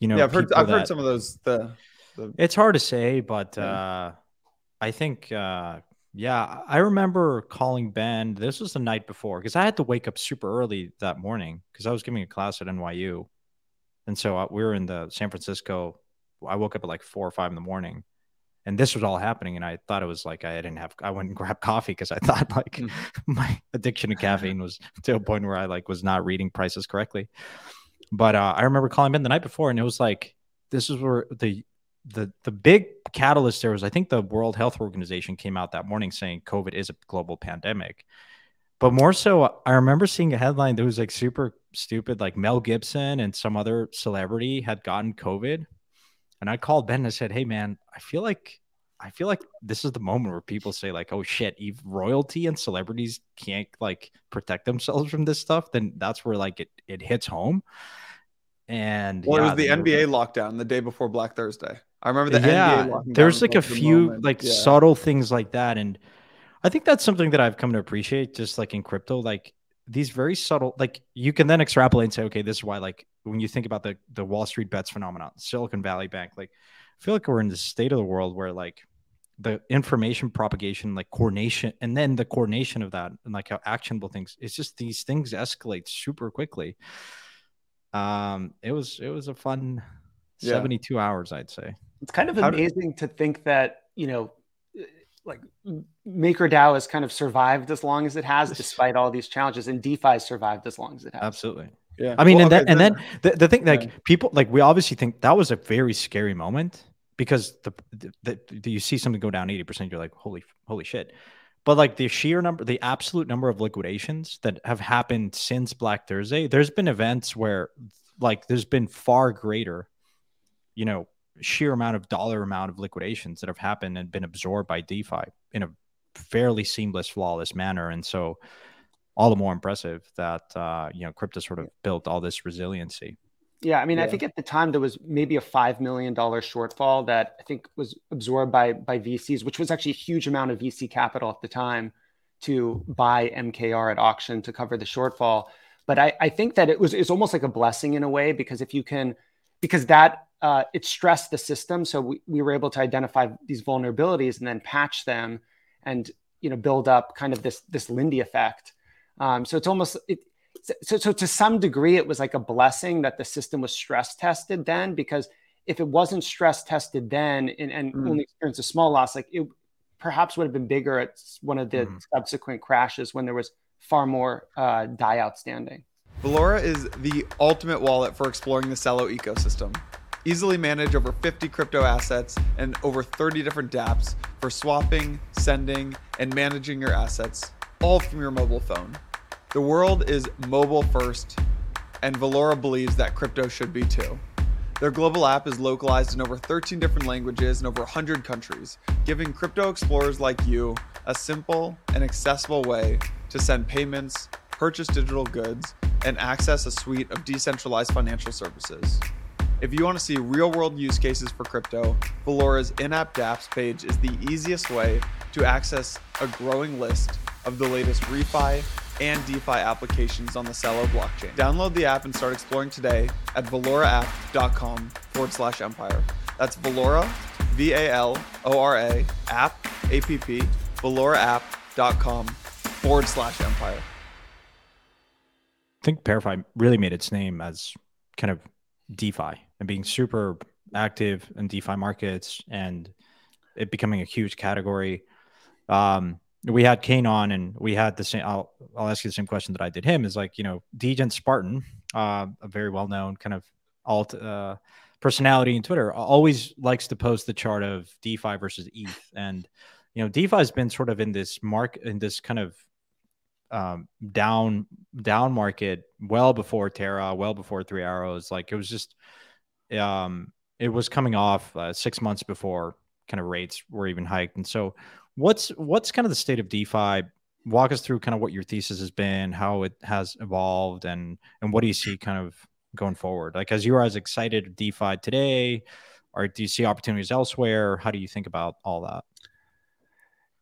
you know. Yeah, I've heard. I've that, heard some of those. The, the, it's hard to say, but yeah. uh, I think. Uh, yeah, I remember calling Ben. This was the night before because I had to wake up super early that morning because I was giving a class at NYU, and so uh, we were in the San Francisco. I woke up at like four or five in the morning, and this was all happening and i thought it was like i didn't have i went and grabbed coffee because i thought like mm. my addiction to caffeine was to a point where i like was not reading prices correctly but uh, i remember calling ben the night before and it was like this is where the the the big catalyst there was i think the world health organization came out that morning saying covid is a global pandemic but more so i remember seeing a headline that was like super stupid like mel gibson and some other celebrity had gotten covid and I called Ben and I said, "Hey, man, I feel like." I feel like this is the moment where people say like, "Oh shit, if royalty and celebrities can't like protect themselves from this stuff, then that's where like it it hits home." And well, yeah, it was the NBA were... lockdown the day before Black Thursday. I remember the yeah, There's like a few moment. like yeah. subtle things like that, and I think that's something that I've come to appreciate, just like in crypto, like these very subtle, like you can then extrapolate and say, okay, this is why like when you think about the the Wall Street bets phenomenon, Silicon Valley Bank, like I feel like we're in the state of the world where like the information propagation, like coordination, and then the coordination of that, and like how actionable things. It's just these things escalate super quickly. Um, it was it was a fun yeah. seventy two hours, I'd say. It's kind of amazing to think that you know like MakerDAO has kind of survived as long as it has, despite all these challenges, and DeFi survived as long as it has. Absolutely. Yeah. I mean, well, and, okay, then, and then the, the thing, like yeah. people, like we obviously think that was a very scary moment, because the, the, the, you see something go down 80%, you're like, holy, holy shit. But like the sheer number, the absolute number of liquidations that have happened since Black Thursday, there's been events where like there's been far greater, you know, sheer amount of dollar amount of liquidations that have happened and been absorbed by DeFi in a fairly seamless, flawless manner. And so all the more impressive that uh, you know crypto sort of built all this resiliency. Yeah, I mean, yeah. I think at the time there was maybe a five million dollar shortfall that I think was absorbed by by VCs, which was actually a huge amount of VC capital at the time to buy MKR at auction to cover the shortfall. But I, I think that it was it's almost like a blessing in a way because if you can, because that uh, it stressed the system, so we, we were able to identify these vulnerabilities and then patch them, and you know build up kind of this this Lindy effect um, so it's almost it, so, so to some degree, it was like a blessing that the system was stress tested then, because if it wasn't stress tested then and, and mm. only experienced a small loss, like it perhaps would have been bigger at one of the mm. subsequent crashes when there was far more uh, DAI outstanding. Valora is the ultimate wallet for exploring the Celo ecosystem. Easily manage over 50 crypto assets and over 30 different dApps for swapping, sending, and managing your assets, all from your mobile phone. The world is mobile first, and Valora believes that crypto should be too. Their global app is localized in over 13 different languages in over 100 countries, giving crypto explorers like you a simple and accessible way to send payments, purchase digital goods, and access a suite of decentralized financial services. If you want to see real world use cases for crypto, Valora's in app dApps page is the easiest way to access a growing list of the latest refi and DeFi applications on the Celo blockchain. Download the app and start exploring today at valoraapp.com forward slash empire. That's Valora, V A L O R A, app, A P P, valoraapp.com forward slash empire. Think ParaFi really made its name as kind of DeFi and being super active in DeFi markets and it becoming a huge category. Um, we had Kain on and we had the same I'll, I'll ask you the same question that I did him is like, you know, Degen Spartan, uh, a very well-known kind of alt uh, personality in Twitter always likes to post the chart of DeFi versus ETH. And, you know, DeFi has been sort of in this mark in this kind of um, down, down market well before Terra, well before three arrows. Like it was just, um, it was coming off uh, six months before kind of rates were even hiked. And so What's what's kind of the state of DeFi? Walk us through kind of what your thesis has been, how it has evolved, and and what do you see kind of going forward? Like as you are as excited DeFi today, or do you see opportunities elsewhere? How do you think about all that?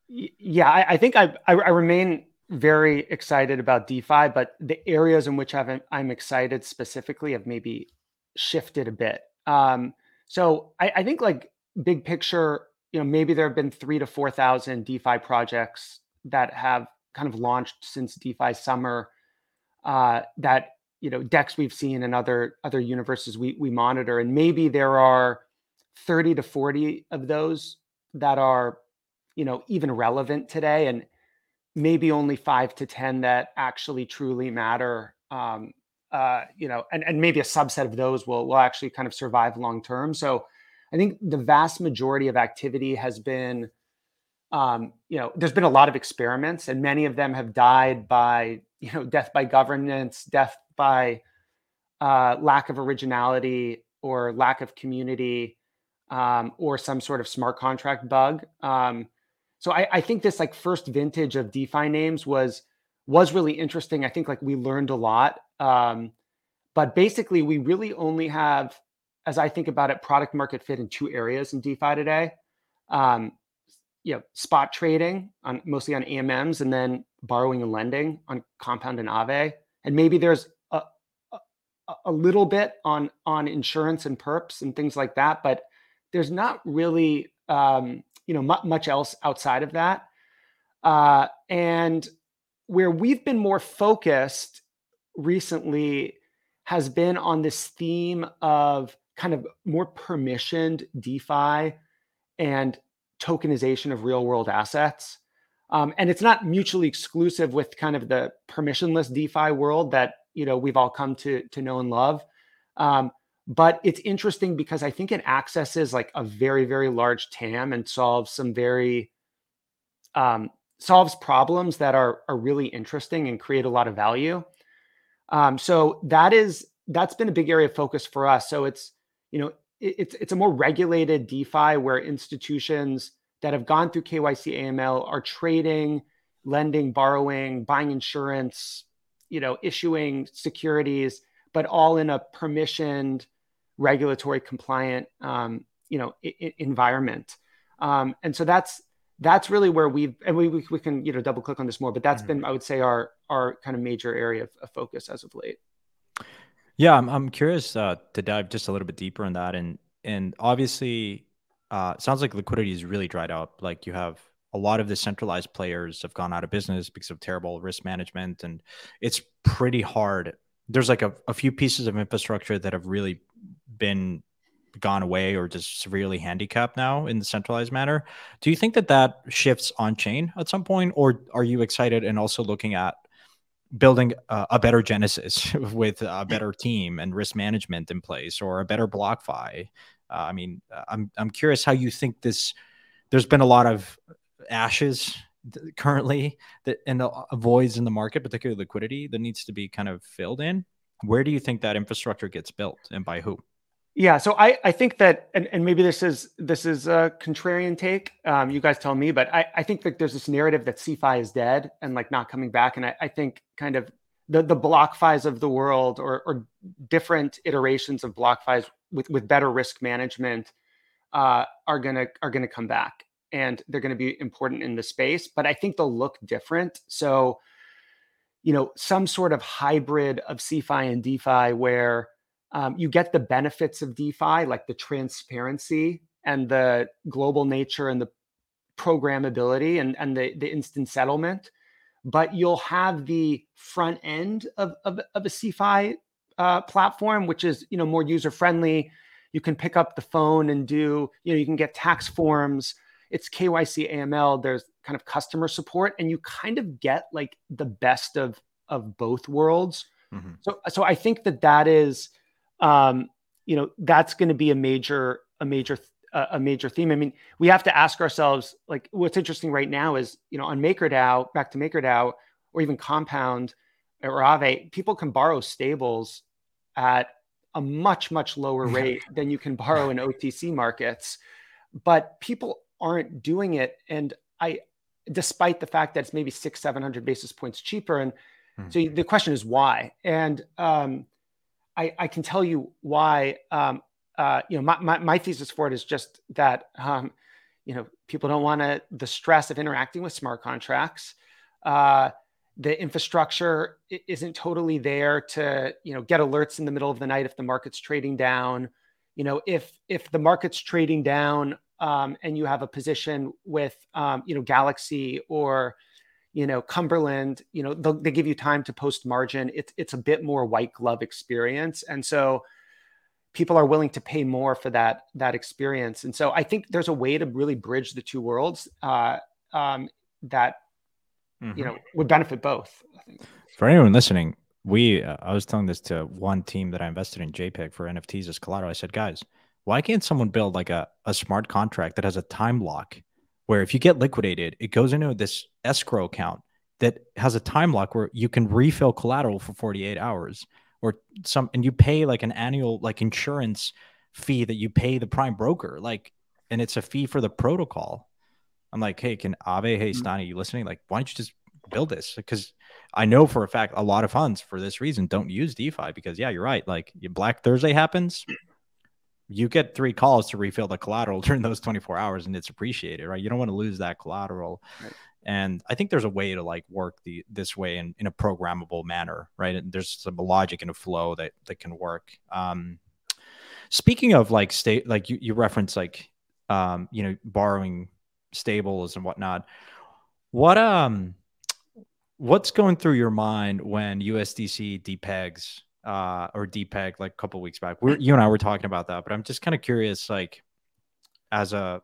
Yeah, I, I think I, I, I remain very excited about DeFi, but the areas in which I've, I'm excited specifically have maybe shifted a bit. Um, so I, I think like big picture, you know, maybe there have been three to 4,000 DeFi projects that have kind of launched since DeFi summer uh, that, you know, DEX we've seen and other, other universes we, we monitor. And maybe there are 30 to 40 of those that are, you know, even relevant today. And maybe only five to 10 that actually truly matter. Um, uh, you know, and, and maybe a subset of those will, will actually kind of survive long term. So I think the vast majority of activity has been, um, you know, there's been a lot of experiments, and many of them have died by, you know, death by governance, death by uh, lack of originality or lack of community, um, or some sort of smart contract bug. Um, so I, I think this like first vintage of DeFi names was was really interesting. I think like we learned a lot. Um, but basically, we really only have as I think about it, product market fit in two areas in DeFi today. Um, you know, spot trading on mostly on AMMs, and then borrowing and lending on Compound and Aave, and maybe there's a, a, a little bit on on insurance and perps and things like that, but there's not really um, you know much else outside of that. Uh, and where we've been more focused recently has been on this theme of kind of more permissioned DeFi and tokenization of real world assets. Um, and it's not mutually exclusive with kind of the permissionless DeFi world that you know we've all come to to know and love. Um, but it's interesting because I think it accesses like a very, very large TAM and solves some very um, solves problems that are are really interesting and create a lot of value. Um, so that is that's been a big area of focus for us. So it's you know it, it's it's a more regulated DeFi where institutions that have gone through KYC AML are trading, lending, borrowing, buying insurance, you know, issuing securities, but all in a permissioned regulatory compliant um, you know I- environment. Um, and so that's that's really where we've and we, we, we can you know double click on this more but that's mm-hmm. been i would say our our kind of major area of, of focus as of late. Yeah i'm, I'm curious uh, to dive just a little bit deeper on that. And and obviously uh, sounds like liquidity is really dried up. Like you have a lot of the centralized players have gone out of business because of terrible risk management. And it's pretty hard. There's like a, a few pieces of infrastructure that have really been gone away or just severely handicapped now in the centralized manner. Do you think that that shifts on chain at some point, or are you excited and also looking at building a, a better Genesis with a better team and risk management in place, or a better BlockFi? Uh, I mean, I'm I'm curious how you think this. There's been a lot of ashes currently that and the voids in the market, particularly liquidity, that needs to be kind of filled in. Where do you think that infrastructure gets built, and by who? Yeah, so I, I think that, and, and maybe this is this is a contrarian take. Um, you guys tell me, but I, I think that there's this narrative that CeFi is dead and like not coming back, and I, I think kind of the the BlockFis of the world or or different iterations of BlockFis with with better risk management uh, are gonna are gonna come back, and they're gonna be important in the space. But I think they'll look different. So, you know, some sort of hybrid of CeFi and DeFi where um, you get the benefits of DeFi, like the transparency and the global nature and the programmability and, and the, the instant settlement. But you'll have the front end of, of, of a CeFi uh, platform, which is you know more user friendly. You can pick up the phone and do you know you can get tax forms. It's KYC AML. There's kind of customer support, and you kind of get like the best of of both worlds. Mm-hmm. So so I think that that is um, you know that's going to be a major a major a major theme. I mean, we have to ask ourselves like what's interesting right now is you know on MakerDAO back to MakerDAO or even Compound or Aave, people can borrow stables at a much much lower rate than you can borrow in OTC markets, but people aren't doing it, and I despite the fact that it's maybe six seven hundred basis points cheaper and hmm. so the question is why and um, I, I can tell you why. Um, uh, you know, my, my, my, thesis for it is just that um, you know people don't want to the stress of interacting with smart contracts. Uh, the infrastructure isn't totally there to you know get alerts in the middle of the night if the market's trading down. You know, if if the market's trading down um, and you have a position with um, you know Galaxy or you know cumberland you know they give you time to post margin. It's it's a bit more white glove experience. And so people are willing to pay more for that that experience. And so i think there's a way to really bridge the two worlds uh, um, that mm-hmm. you know would benefit both for anyone listening we uh, i was telling this to one team that i invested in jpeg for nfts as collateral i said guys why can't someone build like a, a smart contract that has a time lock where if you get liquidated, it goes into this escrow account that has a time lock where you can refill collateral for 48 hours or some and you pay like an annual like insurance fee that you pay the prime broker like and it's a fee for the protocol. I'm like hey can Aave hey mm-hmm. stani you listening? Like why don't you just build this? Because i know for a fact a lot of funds for this reason don't use defi because yeah you're right like black thursday happens you get three calls to refill the collateral during those 24 hours and it's appreciated right? You don't want to lose that collateral. Right. and i think there's a way to like work the this way in, in a programmable manner right? And there's some logic and a flow that that can work. Um speaking of like state like you, you reference like um you know borrowing stables and whatnot what um what's going through your mind when usdc depegs uh, or depeg like a couple weeks back. We're, you and I were talking about that, but I'm just kind of curious, like as a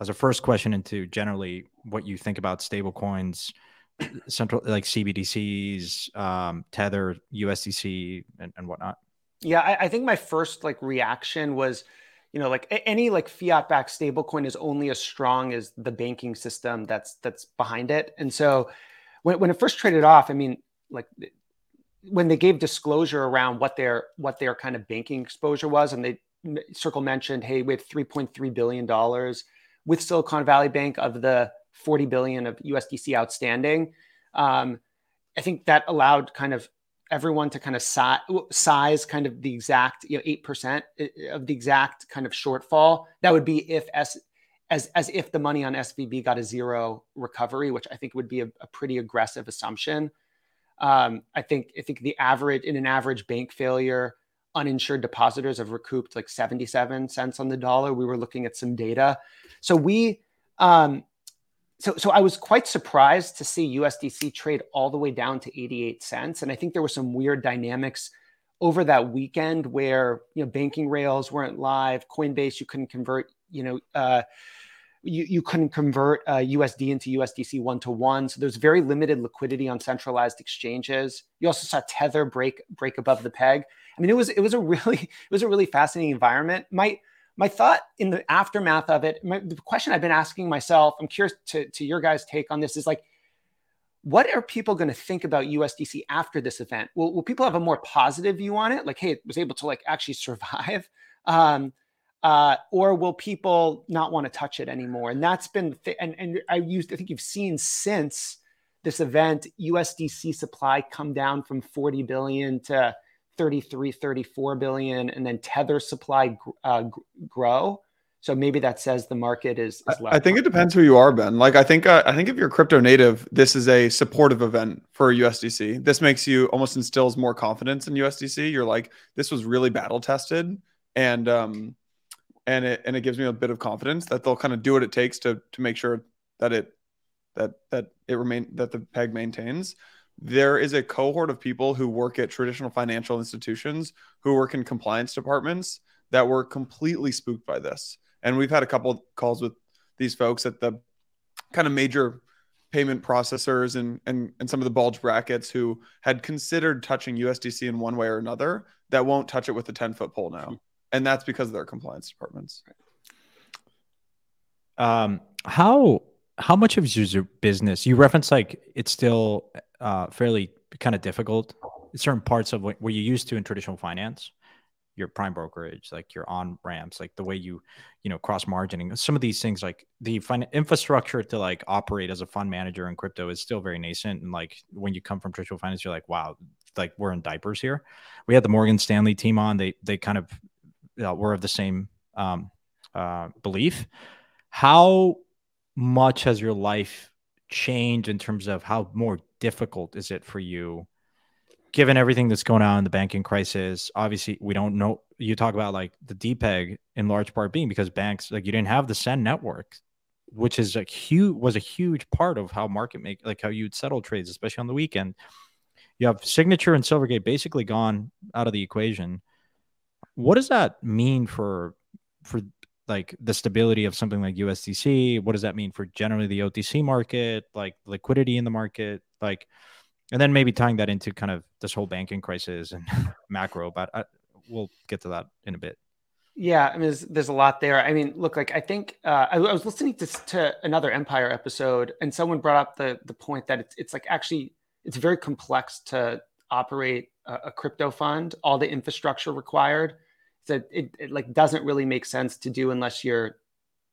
as a first question into generally what you think about stablecoins, central like CBDCs, um, Tether, USDC, and, and whatnot. Yeah, I, I think my first like reaction was, you know, like any like fiat backed stablecoin is only as strong as the banking system that's that's behind it. And so when, when it first traded off, I mean, like when they gave disclosure around what their what their kind of banking exposure was, and they Circle mentioned, hey, we have 3.3 billion dollars with Silicon Valley Bank of the 40 billion of USDC outstanding. Um, I think that allowed kind of everyone to kind of size, size kind of the exact you know eight percent of the exact kind of shortfall. That would be if as as as if the money on SVB got a zero recovery, which I think would be a, a pretty aggressive assumption. Um, I think I think the average in an average bank failure, uninsured depositors have recouped like 77 cents on the dollar. We were looking at some data. So we um, so so I was quite surprised to see USDC trade all the way down to 88 cents. And I think there were some weird dynamics over that weekend where you know banking rails weren't live, Coinbase you couldn't convert, you know, uh, you, you couldn't convert uh, USD into USDC one to one. So there's very limited liquidity on centralized exchanges. You also saw Tether break break above the peg. I mean, it was it was a really it was a really fascinating environment. My my thought in the aftermath of it, my, the question I've been asking myself, I'm curious to, to your guys' take on this, is like, what are people going to think about USDC after this event? Will, will people have a more positive view on it? Like, hey, it was able to like actually survive. Um, uh, or will people not want to touch it anymore? And that's been, th- and, and I used, I think you've seen since this event, USDC supply come down from 40 billion to 33, 34 billion, and then Tether supply uh, grow. So maybe that says the market is. is I think it depends who you are, Ben. Like I think uh, I think if you're crypto native, this is a supportive event for USDC. This makes you almost instills more confidence in USDC. You're like, this was really battle tested, and um, and it and it gives me a bit of confidence that they'll kind of do what it takes to to make sure that it that that it remain that the peg maintains there is a cohort of people who work at traditional financial institutions who work in compliance departments that were completely spooked by this. And we've had a couple calls with these folks at the kind of major payment processors and, and and some of the bulge brackets who had considered touching USDC in one way or another that won't touch it with a 10 foot pole now. And that's because of their compliance departments. Um, how how much of your business you reference like it's still uh, fairly kind of difficult. Certain parts of what, what you're used to in traditional finance your prime brokerage like your on ramps like the way you you know cross margining some of these things like the fin- infrastructure to like operate as a fund manager in crypto is still very nascent. And like when you come from traditional finance you're like wow like we're in diapers here. We had the morgan stanley team on. They they kind of uh, were of the same um, uh, belief. How much has your life changed in terms of how more difficult is it for you given everything that's going on in the banking crisis? Obviously we don't know you talk about like the depeg in large part being because banks like you didn't have the SEN network which is a huge was a huge part of how market make like how you'd settle trades especially on the weekend. You have signature and silvergate basically gone out of the equation what does that mean for for like the stability of something like USDC? What does that mean for generally the OTC market, like liquidity in the market, like, and then maybe tying that into kind of this whole banking crisis and macro. But I, we'll get to that in a bit. Yeah, I mean, there's, there's a lot there. I mean, look, like I think uh, I, I, was listening to, to another Empire episode, and someone brought up the the point that it's it's like actually it's very complex to operate a, a crypto fund, all the infrastructure required that it, it like doesn't really make sense to do unless you're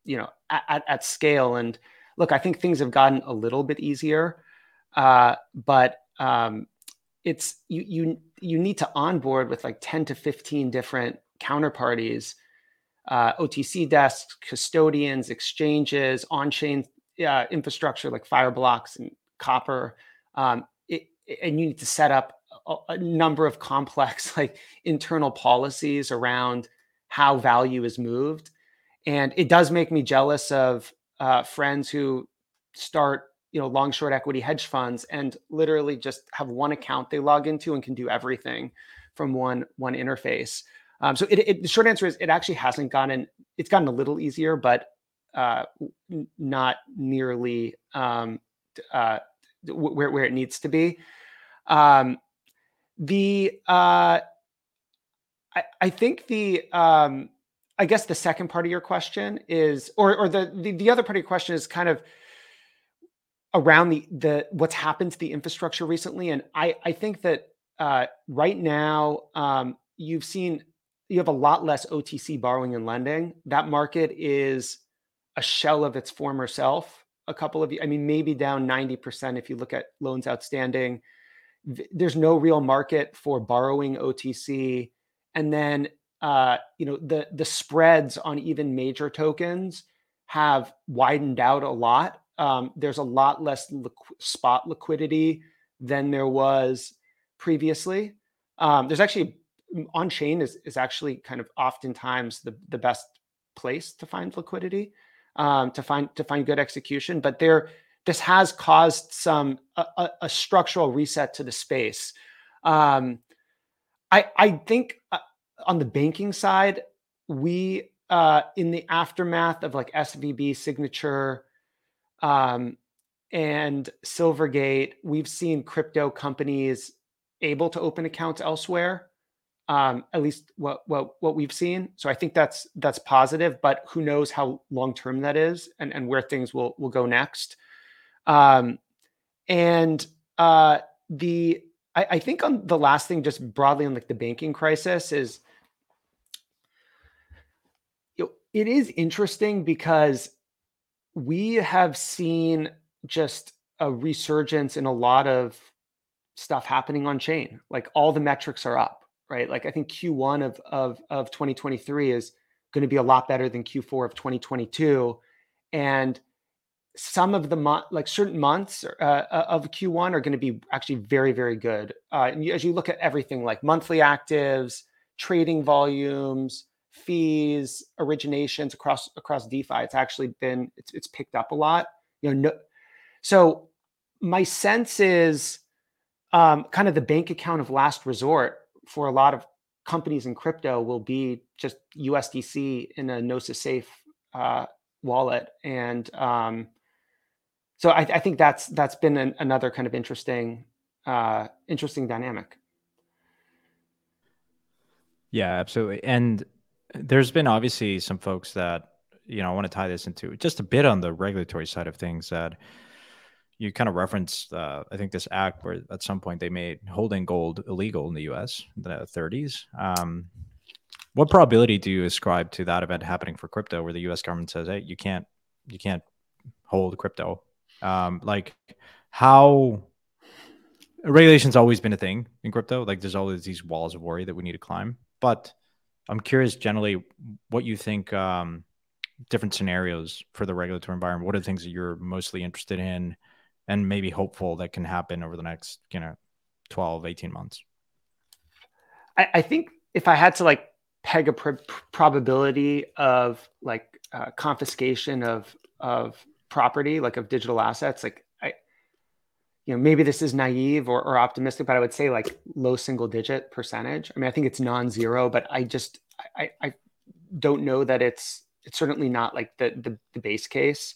you know at, at scale. And look i think things have gotten a little bit easier uh, but um, it's you you you need to onboard with like 10 to 15 different counterparties uh, otc desks custodians exchanges on-chain uh, infrastructure like fireblocks and copper. Um, it, and you need to set up a number of complex like internal policies around how value is moved. And it does make me jealous of uh, friends who start you know long short equity hedge funds and literally just have one account they log into and can do everything from one one interface. Um, so it, it, the short answer is it actually hasn't gotten it's gotten a little easier but uh, not nearly um, uh, where, where it needs to be. Um, the uh, I, I think the um, I guess the second part of your question is, or or the, the the other part of your question is kind of around the the what's happened to the infrastructure recently, and I I think that uh, right now um, you've seen you have a lot less OTC borrowing and lending. That market is a shell of its former self. A couple of, I mean, maybe down 90% if you look at loans outstanding. There's no real market for borrowing OTC. And then, uh, you know, the the spreads on even major tokens have widened out a lot. Um, there's a lot less liqu- spot liquidity than there was previously. Um, there's actually on chain is, is actually kind of oftentimes the, the best place to find liquidity, um, to find to find good execution. But there, this has caused some a, a structural reset to the space. Um, I I think uh, on the banking side, we uh, in the aftermath of like SVB signature um, and Silvergate, we've seen crypto companies able to open accounts elsewhere um, at least what what what we've seen. So I think that's that's positive, but who knows how long term that is and and where things will will go next. Um, and uh, the I, I think on the last thing, just broadly on like the banking crisis, is you know, it is interesting because we have seen just a resurgence in a lot of stuff happening on chain. Like all the metrics are up right? Like I think Q1 of of of 2023 is going to be a lot better than Q4 of 2022, and some of the month, like certain months uh, uh of Q1 are going to be actually very very good. Uh, and as you look at everything like monthly actives, trading volumes, fees, originations across across DeFi, it's actually been it's it's picked up a lot. You know, no, so my sense is um, kind of the bank account of last resort for a lot of companies in crypto will be just USDC in a Gnosis safe uh, wallet, and um, so I, I, think that's that's been an, another kind of interesting uh, interesting dynamic. Yeah, absolutely. And there's been obviously some folks that you know I want to tie this into just a bit on the regulatory side of things that you kind of referenced, uh, I think, this act where at some point they made holding gold illegal in the U.S. in the 30s. Um, what probability do you ascribe to that event happening for crypto, where the U.S. government says, "Hey, you can't, you can't hold crypto"? Um, like, how regulation's always been a thing in crypto. Like, there's always these walls of worry that we need to climb. But I'm curious, generally, what you think. Um, different scenarios for the regulatory environment. What are the things that you're mostly interested in? and maybe hopeful that can happen over the next you know 12 18 months i, I think if i had to like peg a pr- probability of like uh, confiscation of of property like of digital assets like i you know maybe this is naive or, or optimistic but i would say like low single digit percentage i mean i think it's non-zero but i just i i don't know that it's it's certainly not like the the, the base case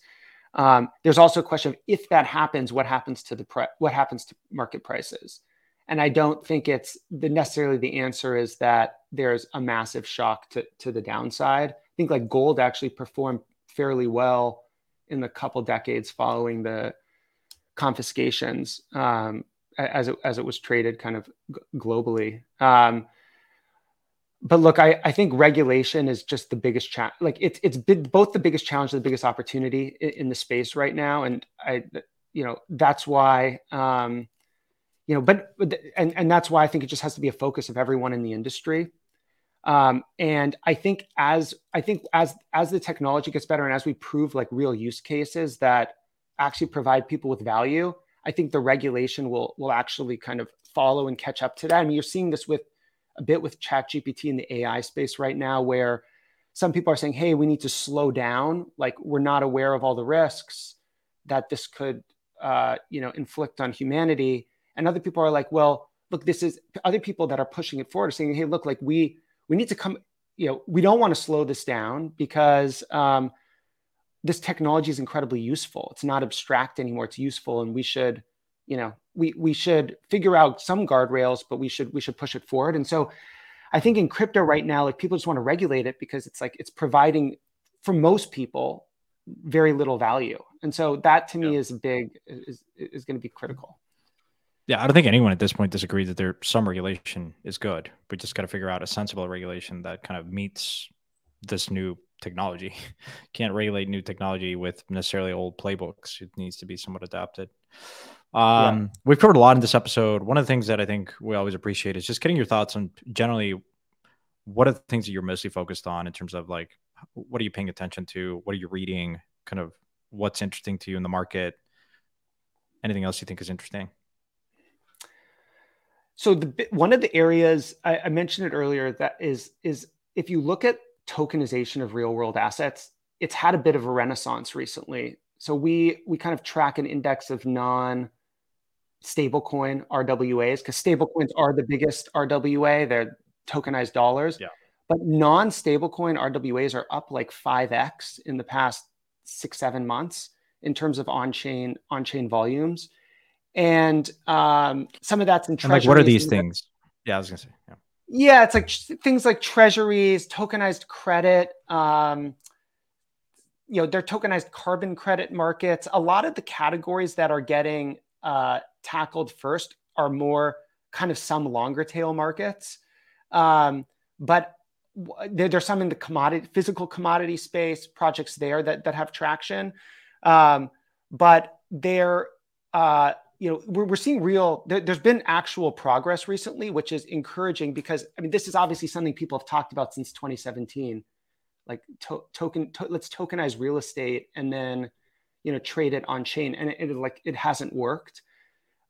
um, there's also a question of if that happens, what happens to the pre- what happens to market prices? And I don't think it's the necessarily the answer is that there's a massive shock to, to the downside. I think like gold actually performed fairly well in the couple decades following the confiscations um, as it, as it was traded kind of globally. Um, but look, I, I think regulation is just the biggest challenge. Like it's it's both the biggest challenge and the biggest opportunity in, in, the space right now. And I, you know, that's why, um, you know, but and and that's why I think it just has to be a focus of everyone in the industry. Um, and I think as I think as as the technology gets better and as we prove like real use cases that actually provide people with value, I think the regulation will will actually kind of follow and catch up to that. I mean, you're seeing this with a bit with ChatGPT in the AI space right now, where some people are saying, hey, we need to slow down. Like we're not aware of all the risks that this could, uh, you know, inflict on humanity. And other people are like, well, look, this is other people that are pushing it forward, saying, hey, look, like we we need to come, you know, we don't want to slow this down because um, this technology is incredibly useful. It's not abstract anymore. It's useful, and we should you know we we should figure out some guardrails but we should we should push it forward and so I think in crypto right now, like people just want to regulate it because it's like it's providing for most people very little value. And so that to me yeah. is big is is going to be critical. Yeah, I don't think anyone at this point disagrees that there some regulation is good. We just got to figure out a sensible regulation that kind of meets this new technology. Can't regulate new technology with necessarily old playbooks. It needs to be somewhat adapted. Um, yeah. We've covered a lot in this episode. One of the things that I think we always appreciate is just getting your thoughts on generally what are the things that you're mostly focused on in terms of like what are you paying attention to? What are you reading? Kind of what's interesting to you in the market? Anything else you think is interesting? So the one of the areas I, I mentioned it earlier that is is if you look at tokenization of real world assets, it's had a bit of a renaissance recently. So we we kind of track an index of non stablecoin RWAs because stablecoins are the biggest RWA. They're tokenized dollars. Yeah. But non stablecoin RWAs are up like 5x in the past six, seven months in terms of on chain on chain volumes and um, some of that's in treasuries. like, what are these things? Yeah, I was gonna say. Yeah. Yeah, it's like things like treasuries, tokenized credit. Um, you know, they're tokenized carbon credit markets. A lot of the categories that are getting uh, tackled first are more kind of some longer tail markets. Um, but there, there's some in the commodity, physical commodity space projects there that that have traction. Um, but they're uh, you know we're, we're seeing real there, has been actual progress recently which is encouraging because i mean this is obviously something people have talked about since 2017 like to, token to, let's tokenize real estate and then you know trade it on chain. And it, it like it hasn't worked.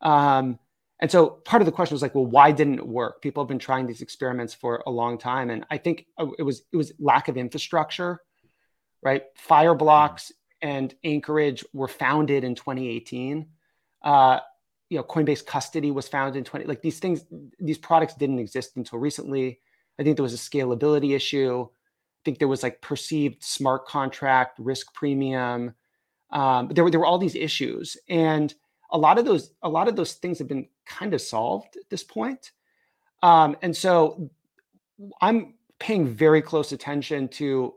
Um, and so part of the question was like well why didn't it work? People have been trying these experiments for a long time. And i think uh, it was it was lack of infrastructure right? Fireblocks and anchorage were founded in 2018 uh, you know, Coinbase custody was founded in 20, like these things, these products didn't exist until recently. I think there was a scalability issue. I think there was like perceived smart contract risk premium. Um, there were there were all these issues, and a lot of those a lot of those things have been kind of solved at this point. Um, and so I'm paying very close attention to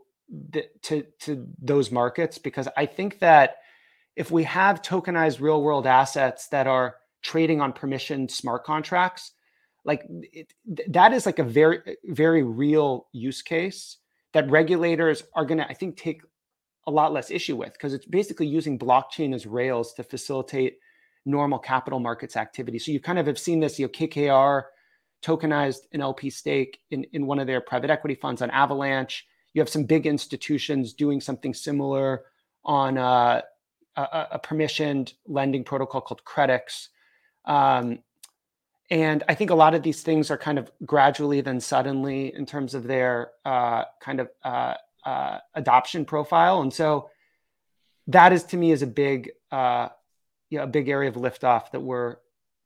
the, to to those markets because I think that if we have tokenized real world assets that are trading on permissioned smart contracts, like it, that is like a very, very real use case that regulators are going to, I think, take a lot less issue with because it's basically using blockchain as rails to facilitate normal capital markets activity. So you kind of have seen this, you know, KKR tokenized an LP stake in, in one of their private equity funds on Avalanche. You have some big institutions doing something similar on uh, a, a permissioned lending protocol called Credix. Um, and I think a lot of these things are kind of gradually, then suddenly, in terms of their uh, kind of uh, uh, adoption profile. And so that is to me is a big, uh, you know, a big area of liftoff that we're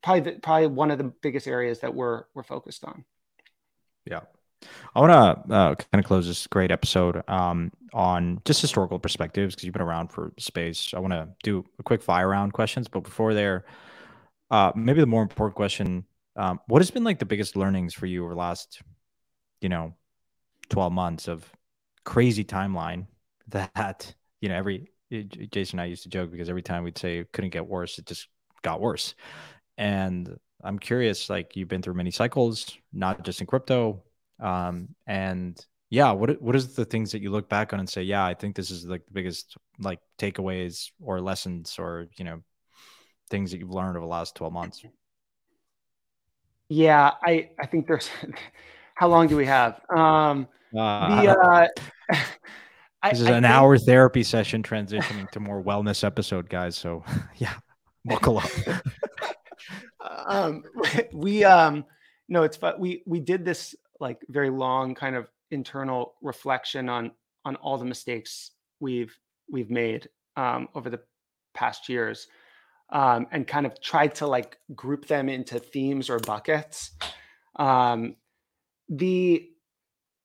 probably probably one of the biggest areas that we're we're focused on. Yeah, I want to uh, kind of close this great episode um, on just historical perspectives because you've been around for space. I want to do a quick fire round questions, but before there, uh, maybe the more important question: um, What has been like the biggest learnings for you over the last, you know, twelve months of crazy timeline that you know every Jason and I used to joke because every time we'd say it couldn't get worse, it just got worse. And I'm curious, like you've been through many cycles, not just in crypto, um, and yeah, what what is the things that you look back on and say, yeah, I think this is like the biggest like takeaways or lessons or you know things that you've learned over the last twelve months? Yeah, I I think there's. how long do we have? Um, uh, the, uh, this is I an think, hour therapy session transitioning to more wellness episode, guys. So yeah, buckle up. um, we um, no, it's fun. We we did this like very long kind of internal reflection on on all the mistakes we've we've made um, over the past years um, and kind of tried to like group them into themes or buckets. Um, the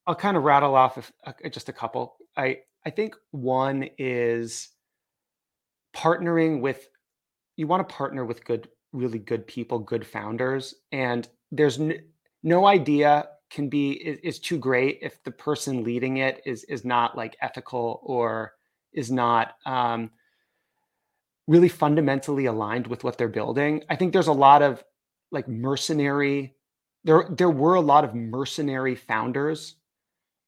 i'll kind of rattle off if, uh, just a couple. I i think one is partnering with you want to partner with good really good people good founders and there's n- no idea can be is, is, too great if the person leading it is is not like ethical or is not um, really fundamentally aligned with what they're building. I think there's a lot of like mercenary there there were a lot of mercenary founders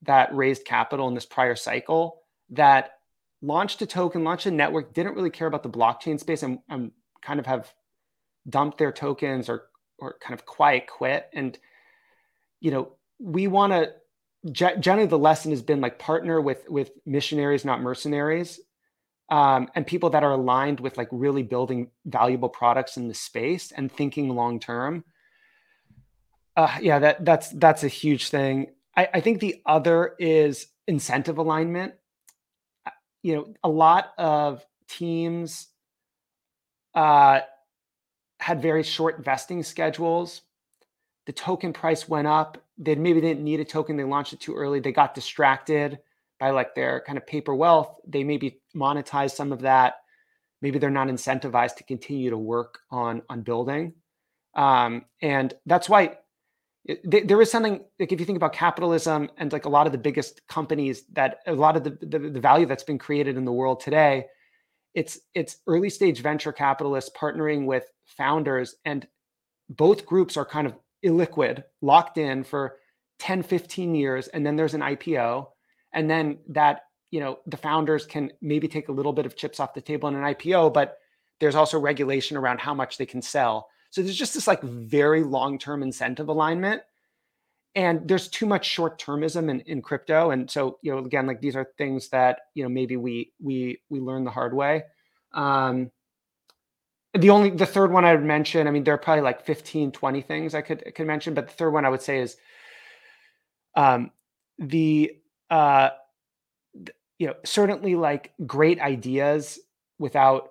that raised capital in this prior cycle that launched a token, launched a network, didn't really care about the blockchain space and, and kind of have dumped their tokens or or kind of quiet quit. And you know, we want to generally the lesson has been like partner with with missionaries, not mercenaries, um, and people that are aligned with like really building valuable products in the space and thinking long term. Uh, yeah, that that's that's a huge thing. I, I think the other is incentive alignment. Uh, you know, a lot of teams uh, had very short vesting schedules. The token price went up. They maybe didn't need a token. They launched it too early. They got distracted by like their kind of paper wealth. They maybe monetize some of that. Maybe they're not incentivized to continue to work on on building. Um, and that's why it, there is something like if you think about capitalism and like a lot of the biggest companies that a lot of the, the, the value that's been created in the world today it's it's early stage venture capitalists partnering with founders and both groups are kind of illiquid locked in for 10 15 years and then there's an ipo and then that you know the founders can maybe take a little bit of chips off the table in an ipo but there's also regulation around how much they can sell so there's just this like very long-term incentive alignment. And there's too much short-termism in, in crypto. And so, you know, again, like these are things that, you know, maybe we we we learn the hard way. Um, the only the third one I would mention, I mean, there are probably like 15, 20 things I could could mention, but the third one I would say is um the uh you know, certainly like great ideas without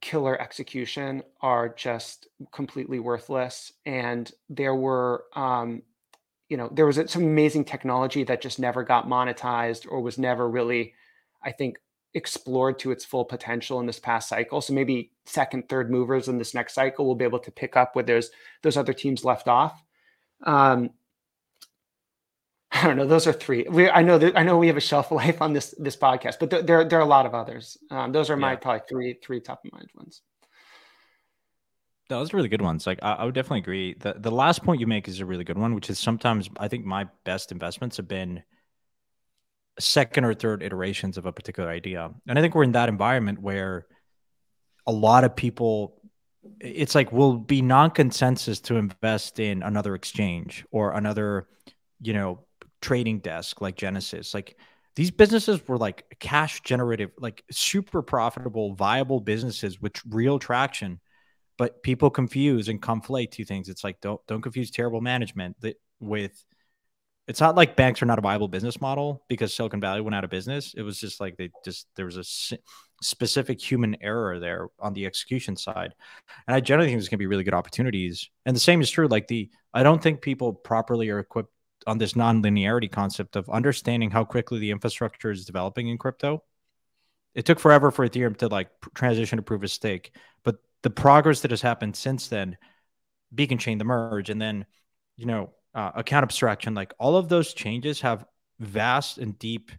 killer execution are just completely worthless. And there were, um, you know, there was some amazing technology that just never got monetized or was never really, I think, explored to its full potential in this past cycle. So maybe second, third movers in this next cycle will be able to pick up where there's those other teams left off. Um, I don't know. Those are three. We, I know that I know we have a shelf life on this this podcast, but th- there there are a lot of others. Um, those are my yeah. probably three three top of mind ones. Those are really good ones. Like I, I, would definitely agree. The the last point you make is a really good one, which is sometimes I think my best investments have been second or third iterations of a particular idea, and I think we're in that environment where a lot of people it's like will be non-consensus to invest in another exchange or another you know trading desk like Genesis. Like these businesses were like cash generative, like super profitable, viable businesses with real traction. But people confuse and conflate two things. It's like don't don't confuse terrible management that with it's not like banks are not a viable business model because Silicon Valley went out of business. It was just like they just there was a specific human error there on the execution side. And I generally think there's going to be really good opportunities. And the same is true. Like the I don't think people properly are equipped on this non-linearity concept of understanding how quickly the infrastructure is developing in crypto. It took forever for Ethereum to like transition to proof of stake, but the progress that has happened since then, Beacon Chain, the merge, and then you know uh, account abstraction, like all of those changes have vast and deep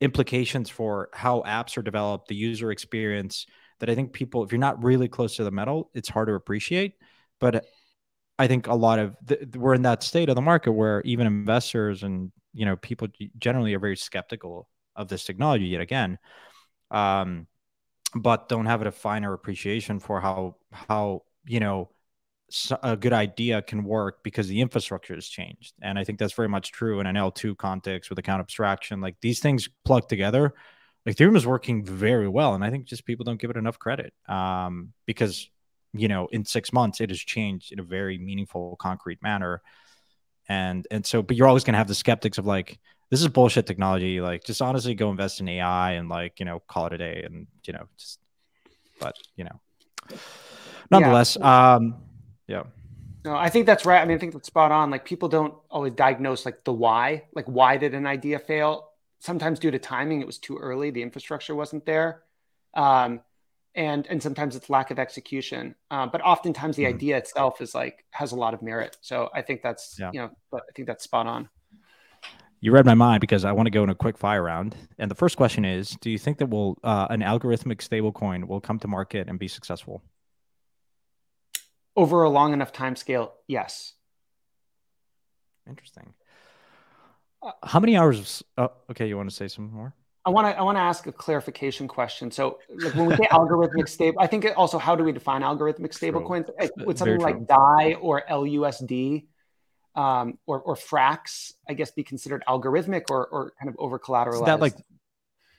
implications for how apps are developed, the user experience. That I think people, if you're not really close to the metal, it's hard to appreciate. But I think a lot of we're in that state of the market where even investors and you know people generally are very skeptical of this technology yet again, um, but don't have a finer appreciation for how how you know a good idea can work because the infrastructure has changed. And I think that's very much true in an L2 context with account abstraction. Like these things plug together. Like Ethereum is working very well. And I think just people don't give it enough credit um, because you know in six months it has changed in a very meaningful concrete manner and and so but you're always going to have the skeptics of like this is bullshit technology like just honestly go invest in ai and like you know call it a day and you know just but you know nonetheless yeah. um yeah no i think that's right i mean i think that's spot on like people don't always diagnose like the why like why did an idea fail sometimes due to timing it was too early the infrastructure wasn't there um and and sometimes it's lack of execution. Uh, but oftentimes the mm-hmm. idea itself is like has a lot of merit. So I think that's yeah. you know, but I think that's spot on. You read my mind because I want to go in a quick fire round. And the first question is: Do you think that will uh, an algorithmic stablecoin will come to market and be successful over a long enough time scale? Yes. Interesting. How many hours? oh, okay, you want to say some more? I want to I want to ask a clarification question. So, like when we say algorithmic stable, I think also how do we define algorithmic stablecoins? With something like DAI or LUSD, um, or or Frax, I guess, be considered algorithmic or or kind of over collateralized? that like,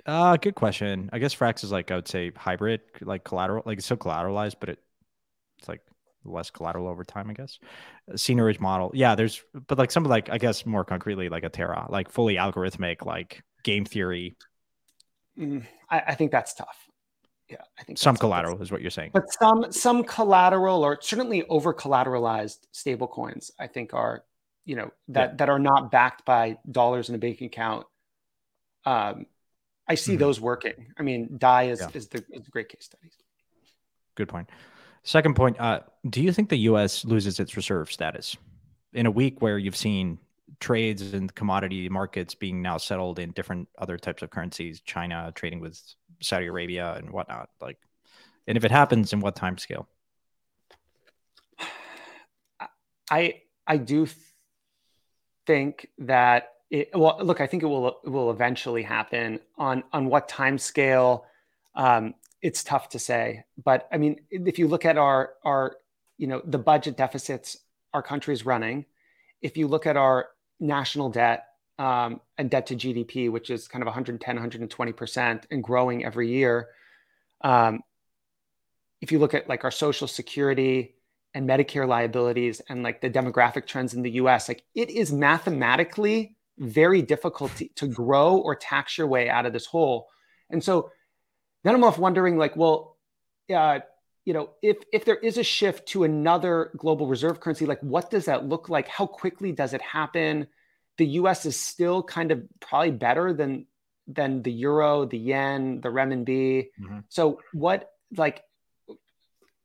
uh, good question. I guess Frax is like I would say hybrid, like collateral, like it's so collateralized, but it it's like less collateral over time. I guess. Seigniorage model, yeah. There's, but like some like I guess more concretely like a Terra, like fully algorithmic, like game theory. Mm, I, I think that's tough yeah, I think some collateral is what you're saying. But some some collateral or certainly over collateralized stable coins, I think are you know that yeah. that are not backed by dollars in a bank account um i see mm-hmm. those working i mean dai is, yeah. is, the, is a great case study good point. point second point uh do you think the us loses its reserve status in a week where you've seen trades and commodity markets being now settled in different other types of currencies china trading with saudi arabia and whatnot like and if it happens in what time scale i i do think that it, well, look, I think it will it will eventually happen. On on what time scale, um, it's tough to say. But I mean, if you look at our our you know the budget deficits our country's running, if you look at our national debt um, and debt to GDP, which is kind of 110, 120 percent and growing every year, um, if you look at like our social security and Medicare liabilities and like the demographic trends in the US, like it is mathematically very difficult to, to grow or tax your way out of this hole. And so then I'm off wondering, like, well, uh, you know, if if there is a shift to another global reserve currency, like what does that look like? How quickly does it happen? The US is still kind of probably better than than the euro, the yen, the renminbi. Mm-hmm. So what like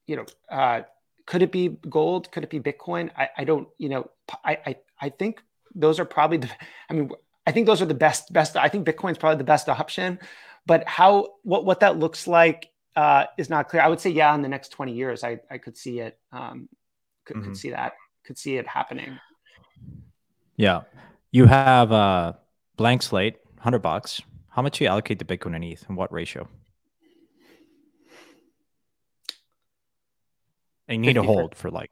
you know, uh, could it be gold? Could it be Bitcoin? I, I don't, you know, I, I, I think those are probably the, I mean, I think those are the best, best, I think Bitcoin's probably the best option, but how, what, what that looks like uh, is not clear. I would say, yeah, in the next 20 years, I, I could see it, um, could, mm-hmm. could see that, could see it happening. Yeah. You have a blank slate, 100 bucks. How much do you allocate to Bitcoin and ETH and what ratio? And you need to hold for like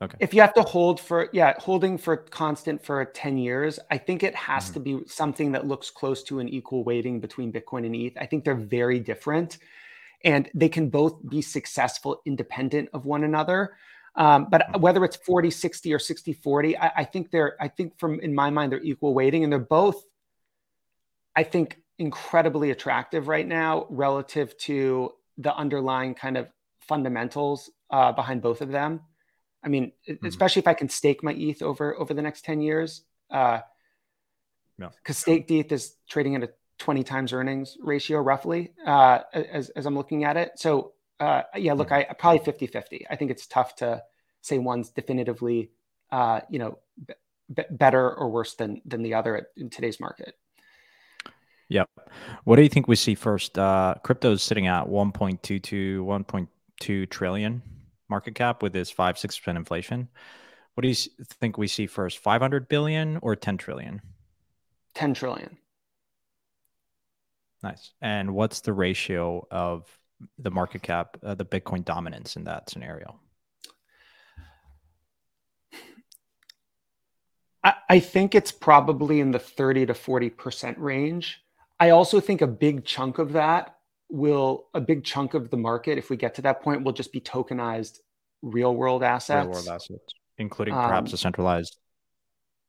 okay. If you have to hold for yeah, holding for constant for 10 years, I think it has mm-hmm. to be something that looks close to an equal weighting between Bitcoin and ETH. I think they're very different and they can both be successful independent of one another. Um, but mm-hmm. whether it's 40 60 or 60 40 I, I, think they're i think from in my mind they're equal weighting and they're both i think incredibly attractive right now relative to the underlying kind of fundamentals uh, behind both of them. I mean, mm-hmm. especially if I can stake my ETH over over the next ten years, because uh, yeah. stake ETH is trading at a twenty times earnings ratio roughly, uh, as as I'm looking at it. So uh, yeah, look. I probably 50-50. I think it's tough to say one's definitively, uh, you know, b- better or worse than than the other in today's market. Yep. What do you think we see first? Uh, crypto is sitting at 1.22, 1.2 trillion market cap with this five six percent inflation. What do you think we see first? Five hundred billion or ten trillion? Ten trillion. Nice. And what's the ratio of the market cap, uh, the Bitcoin dominance in that scenario? I, I think it's probably in the 30 to 40% range. I also think a big chunk of that will a big chunk of the market, if we get to that point, will just be tokenized real world assets. Real world assets, including perhaps um, a centralized,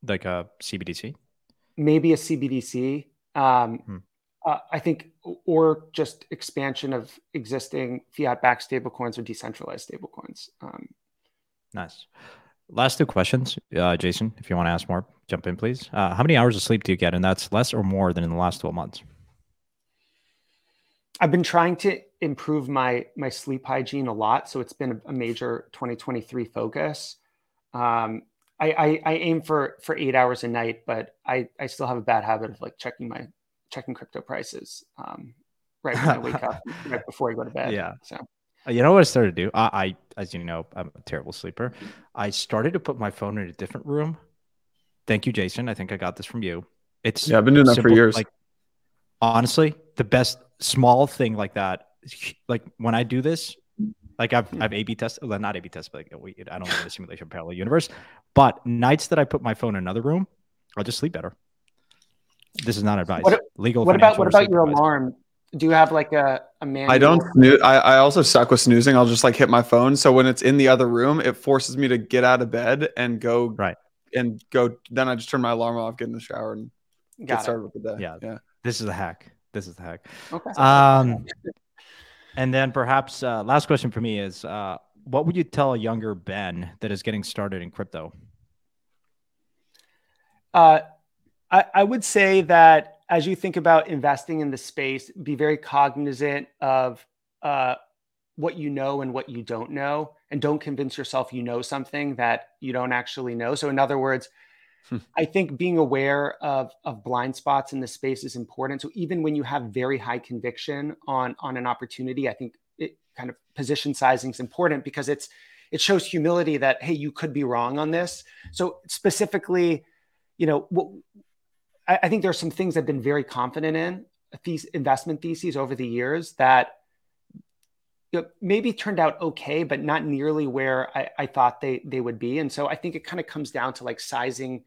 like a CBDC. Maybe a CBDC. Um, hmm. Uh, I think, or just expansion of existing fiat-backed stablecoins or decentralized stablecoins. Um, nice. Last two questions, uh, Jason. If you want to ask more, jump in, please. Uh, how many hours of sleep do you get? And that's less or more than in the last 12 months? I've been trying to improve my my sleep hygiene a lot, so it's been a, major 2023 focus. Um, I, I, I aim for for eight hours a night, but I I still have a bad habit of like checking my checking crypto prices um, right when I wake up, right before I go to bed. Yeah. So. You know what I started to do? I, I, as you know, I'm a terrible sleeper. I started to put my phone in a different room. Thank you, Jason. I think I got this from you. It's yeah, I've been doing that for years. Like honestly, the best small thing like that. Like when I do this, like I've I've A/B tested, well, not A/B test, but like, I don't live in a simulation parallel universe. But nights that I put my phone in another room, I'll just sleep better. This is not advice. What, Legal. What about what about your advice. alarm? Do you have like a, a man? I don't snooze. I, I also suck with snoozing. I'll just like hit my phone. So when it's in the other room, it forces me to get out of bed and go right and go. Then I just turn my alarm off, get in the shower, and Got get started with the day. Yeah, yeah. This is a hack. This is a hack. Okay. Um, and then perhaps uh, last question for me is, uh, what would you tell a younger Ben that is getting started in crypto? Uh, I, I would say that as you think about investing in the space, be very cognizant of uh, what you know and what you don't know, and don't convince yourself you know something that you don't actually know. So, in other words, hmm. I think being aware of, of blind spots in the space is important. So even when you have very high conviction on on an opportunity, I think it kind of position sizing is important because it's it shows humility that hey, you could be wrong on this. So specifically, you know, what, I, I think there's some things I've been very confident in these investment theses over the years that you know, maybe turned out okay, but not nearly where I, I thought they they would be. And so I think it kind of comes down to like sizing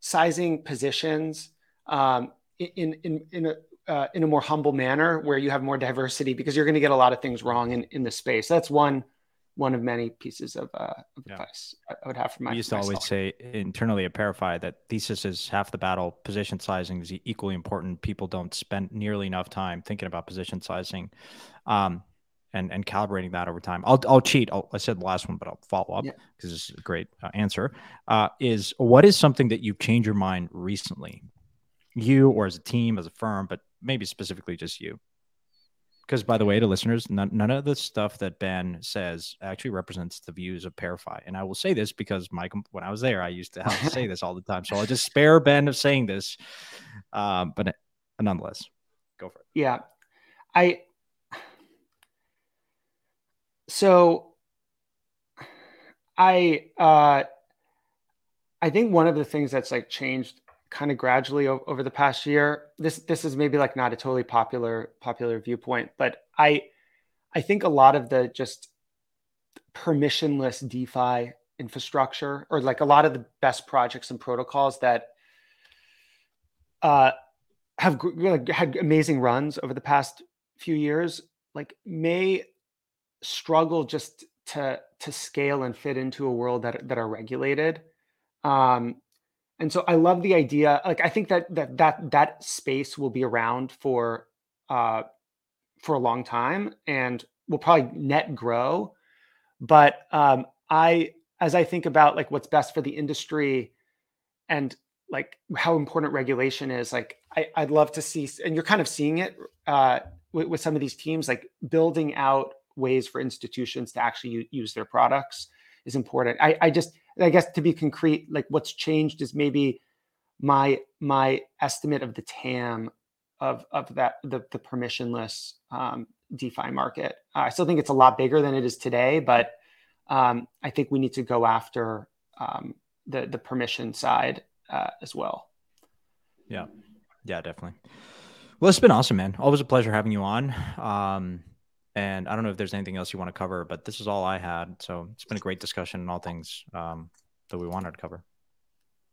sizing positions um, in in in a uh, in a more humble manner where you have more diversity because you're going to get a lot of things wrong in in the space. That's one one of many pieces of, uh, of yeah. advice I would have for my. We used to myself. always say internally at ParaFi that thesis is half the battle. Position sizing is equally important. People don't spend nearly enough time thinking about position sizing, um, and and calibrating that over time. I'll I'll cheat. I'll, i said the last one, but I'll follow up because yeah. this is a great uh, answer. Uh, is what is something that you've changed your mind recently, you or as a team, as a firm, but maybe specifically just you because by the way to listeners none, none, of the stuff that ben says actually represents the views of ParaFi. And i will say this because mike when i was there i used to have to say this all the time. So i'll just spare ben of saying this um, but nonetheless go for it. Yeah. I so i uh i think one of the things that's like changed kind of gradually o- over the past year. This this is maybe like not a totally popular popular viewpoint, but I I think a lot of the just permissionless DeFi infrastructure, or like a lot of the best projects and protocols that uh, have like, had amazing runs over the past few years, like may struggle just to to scale and fit into a world that that are regulated. Um, and so I love the idea. Like I think that that that that space will be around for uh, for a long time and will probably net grow. But um, I, as I think about like what's best for the industry and like how important regulation is, like I, would love to see, and you're kind of seeing it uh, with, with, some of these teams, like building out ways for institutions to actually u- use their products is important. I, I just I guess to be concrete, like what's changed is maybe my my estimate of the TAM of of that the the permissionless um, DeFi market. Uh, I still think it's a lot bigger than it is today, but um, I think we need to go after um, the the permission side uh, as well. Yeah, yeah, definitely. Well, it's been awesome, man. Always a pleasure having you on. Um, and I don't know if there's anything else you want to cover, but this is all I had. So it's been a great discussion and all things um, that we wanted to cover.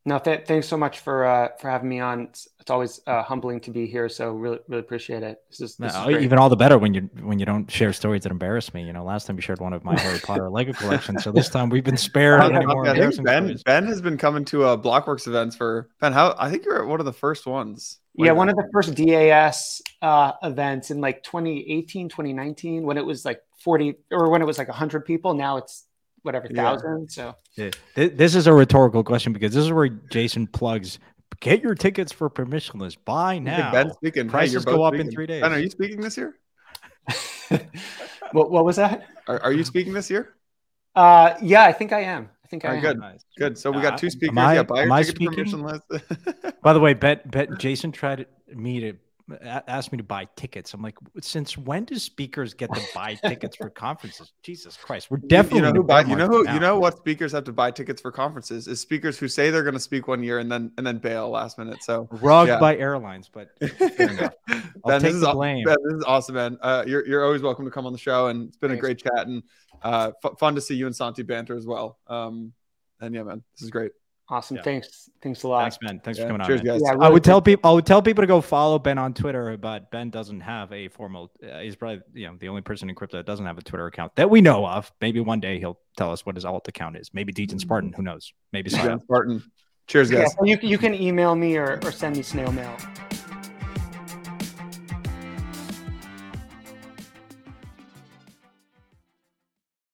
No, th- thanks so much for uh, for having me on. It's, it's always uh, humbling to be here. So really, really appreciate it. This is, this no, is even all the better when you when you don't share stories that embarrass me. You know, last time you shared one of my Harry Potter Lego collection, so this time we've been spared. any more ben stories. Ben has been coming to uh, Blockworks events for Ben. How I think you're one of the first ones. Yeah, one of the first DAS uh, events in like 2018, 2019, when it was like 40 or when it was like 100 people. Now it's whatever thousand. Yeah. So yeah. this is a rhetorical question because this is where Jason plugs. Get your tickets for permissionless. Buy now. Ben speaking. Prices hey, go up speaking. in three days. Ben, are you speaking this year? what, what was that? Are, are you speaking this year? Uh, yeah, I think I am. I think All I right, am. good. Nice. Good. So we got two Uh, speakers. am I- yeah, buy am your I ticket to speaking? permission. By the way, bet bet Jason tried me to a- ask me to buy tickets. I'm like, since when do speakers get to buy tickets for conferences? Jesus Christ, we're definitely you know who buy, you know who you know what speakers have to buy tickets for conferences is speakers who say they're going to speak one year and then and then bail last minute. So rugged yeah. by airlines, but fair enough. ben, take this is the blame. Ben, this is awesome, man. Uh, you're you're always welcome to come on the show, and it's been a great chat and uh, f- fun to see you and Santi banter as well. Um, and yeah, man, this is great. Awesome. Yeah. Thanks. Thanks a lot. Thanks, man. Thanks Yeah, for coming cheers, on. man. guys. Yeah, I really would tell people I would tell people to go follow Ben on Twitter, but Ben doesn't have a formal. Uh, he's probably you know the only person in crypto that doesn't have a Twitter account that we know of. Maybe one day he'll tell us what his alt account is. Maybe Dejan Spartan. Who knows? Maybe Spartan. Spartan. Cheers, guys. so you, you can email me or, or send me snail mail.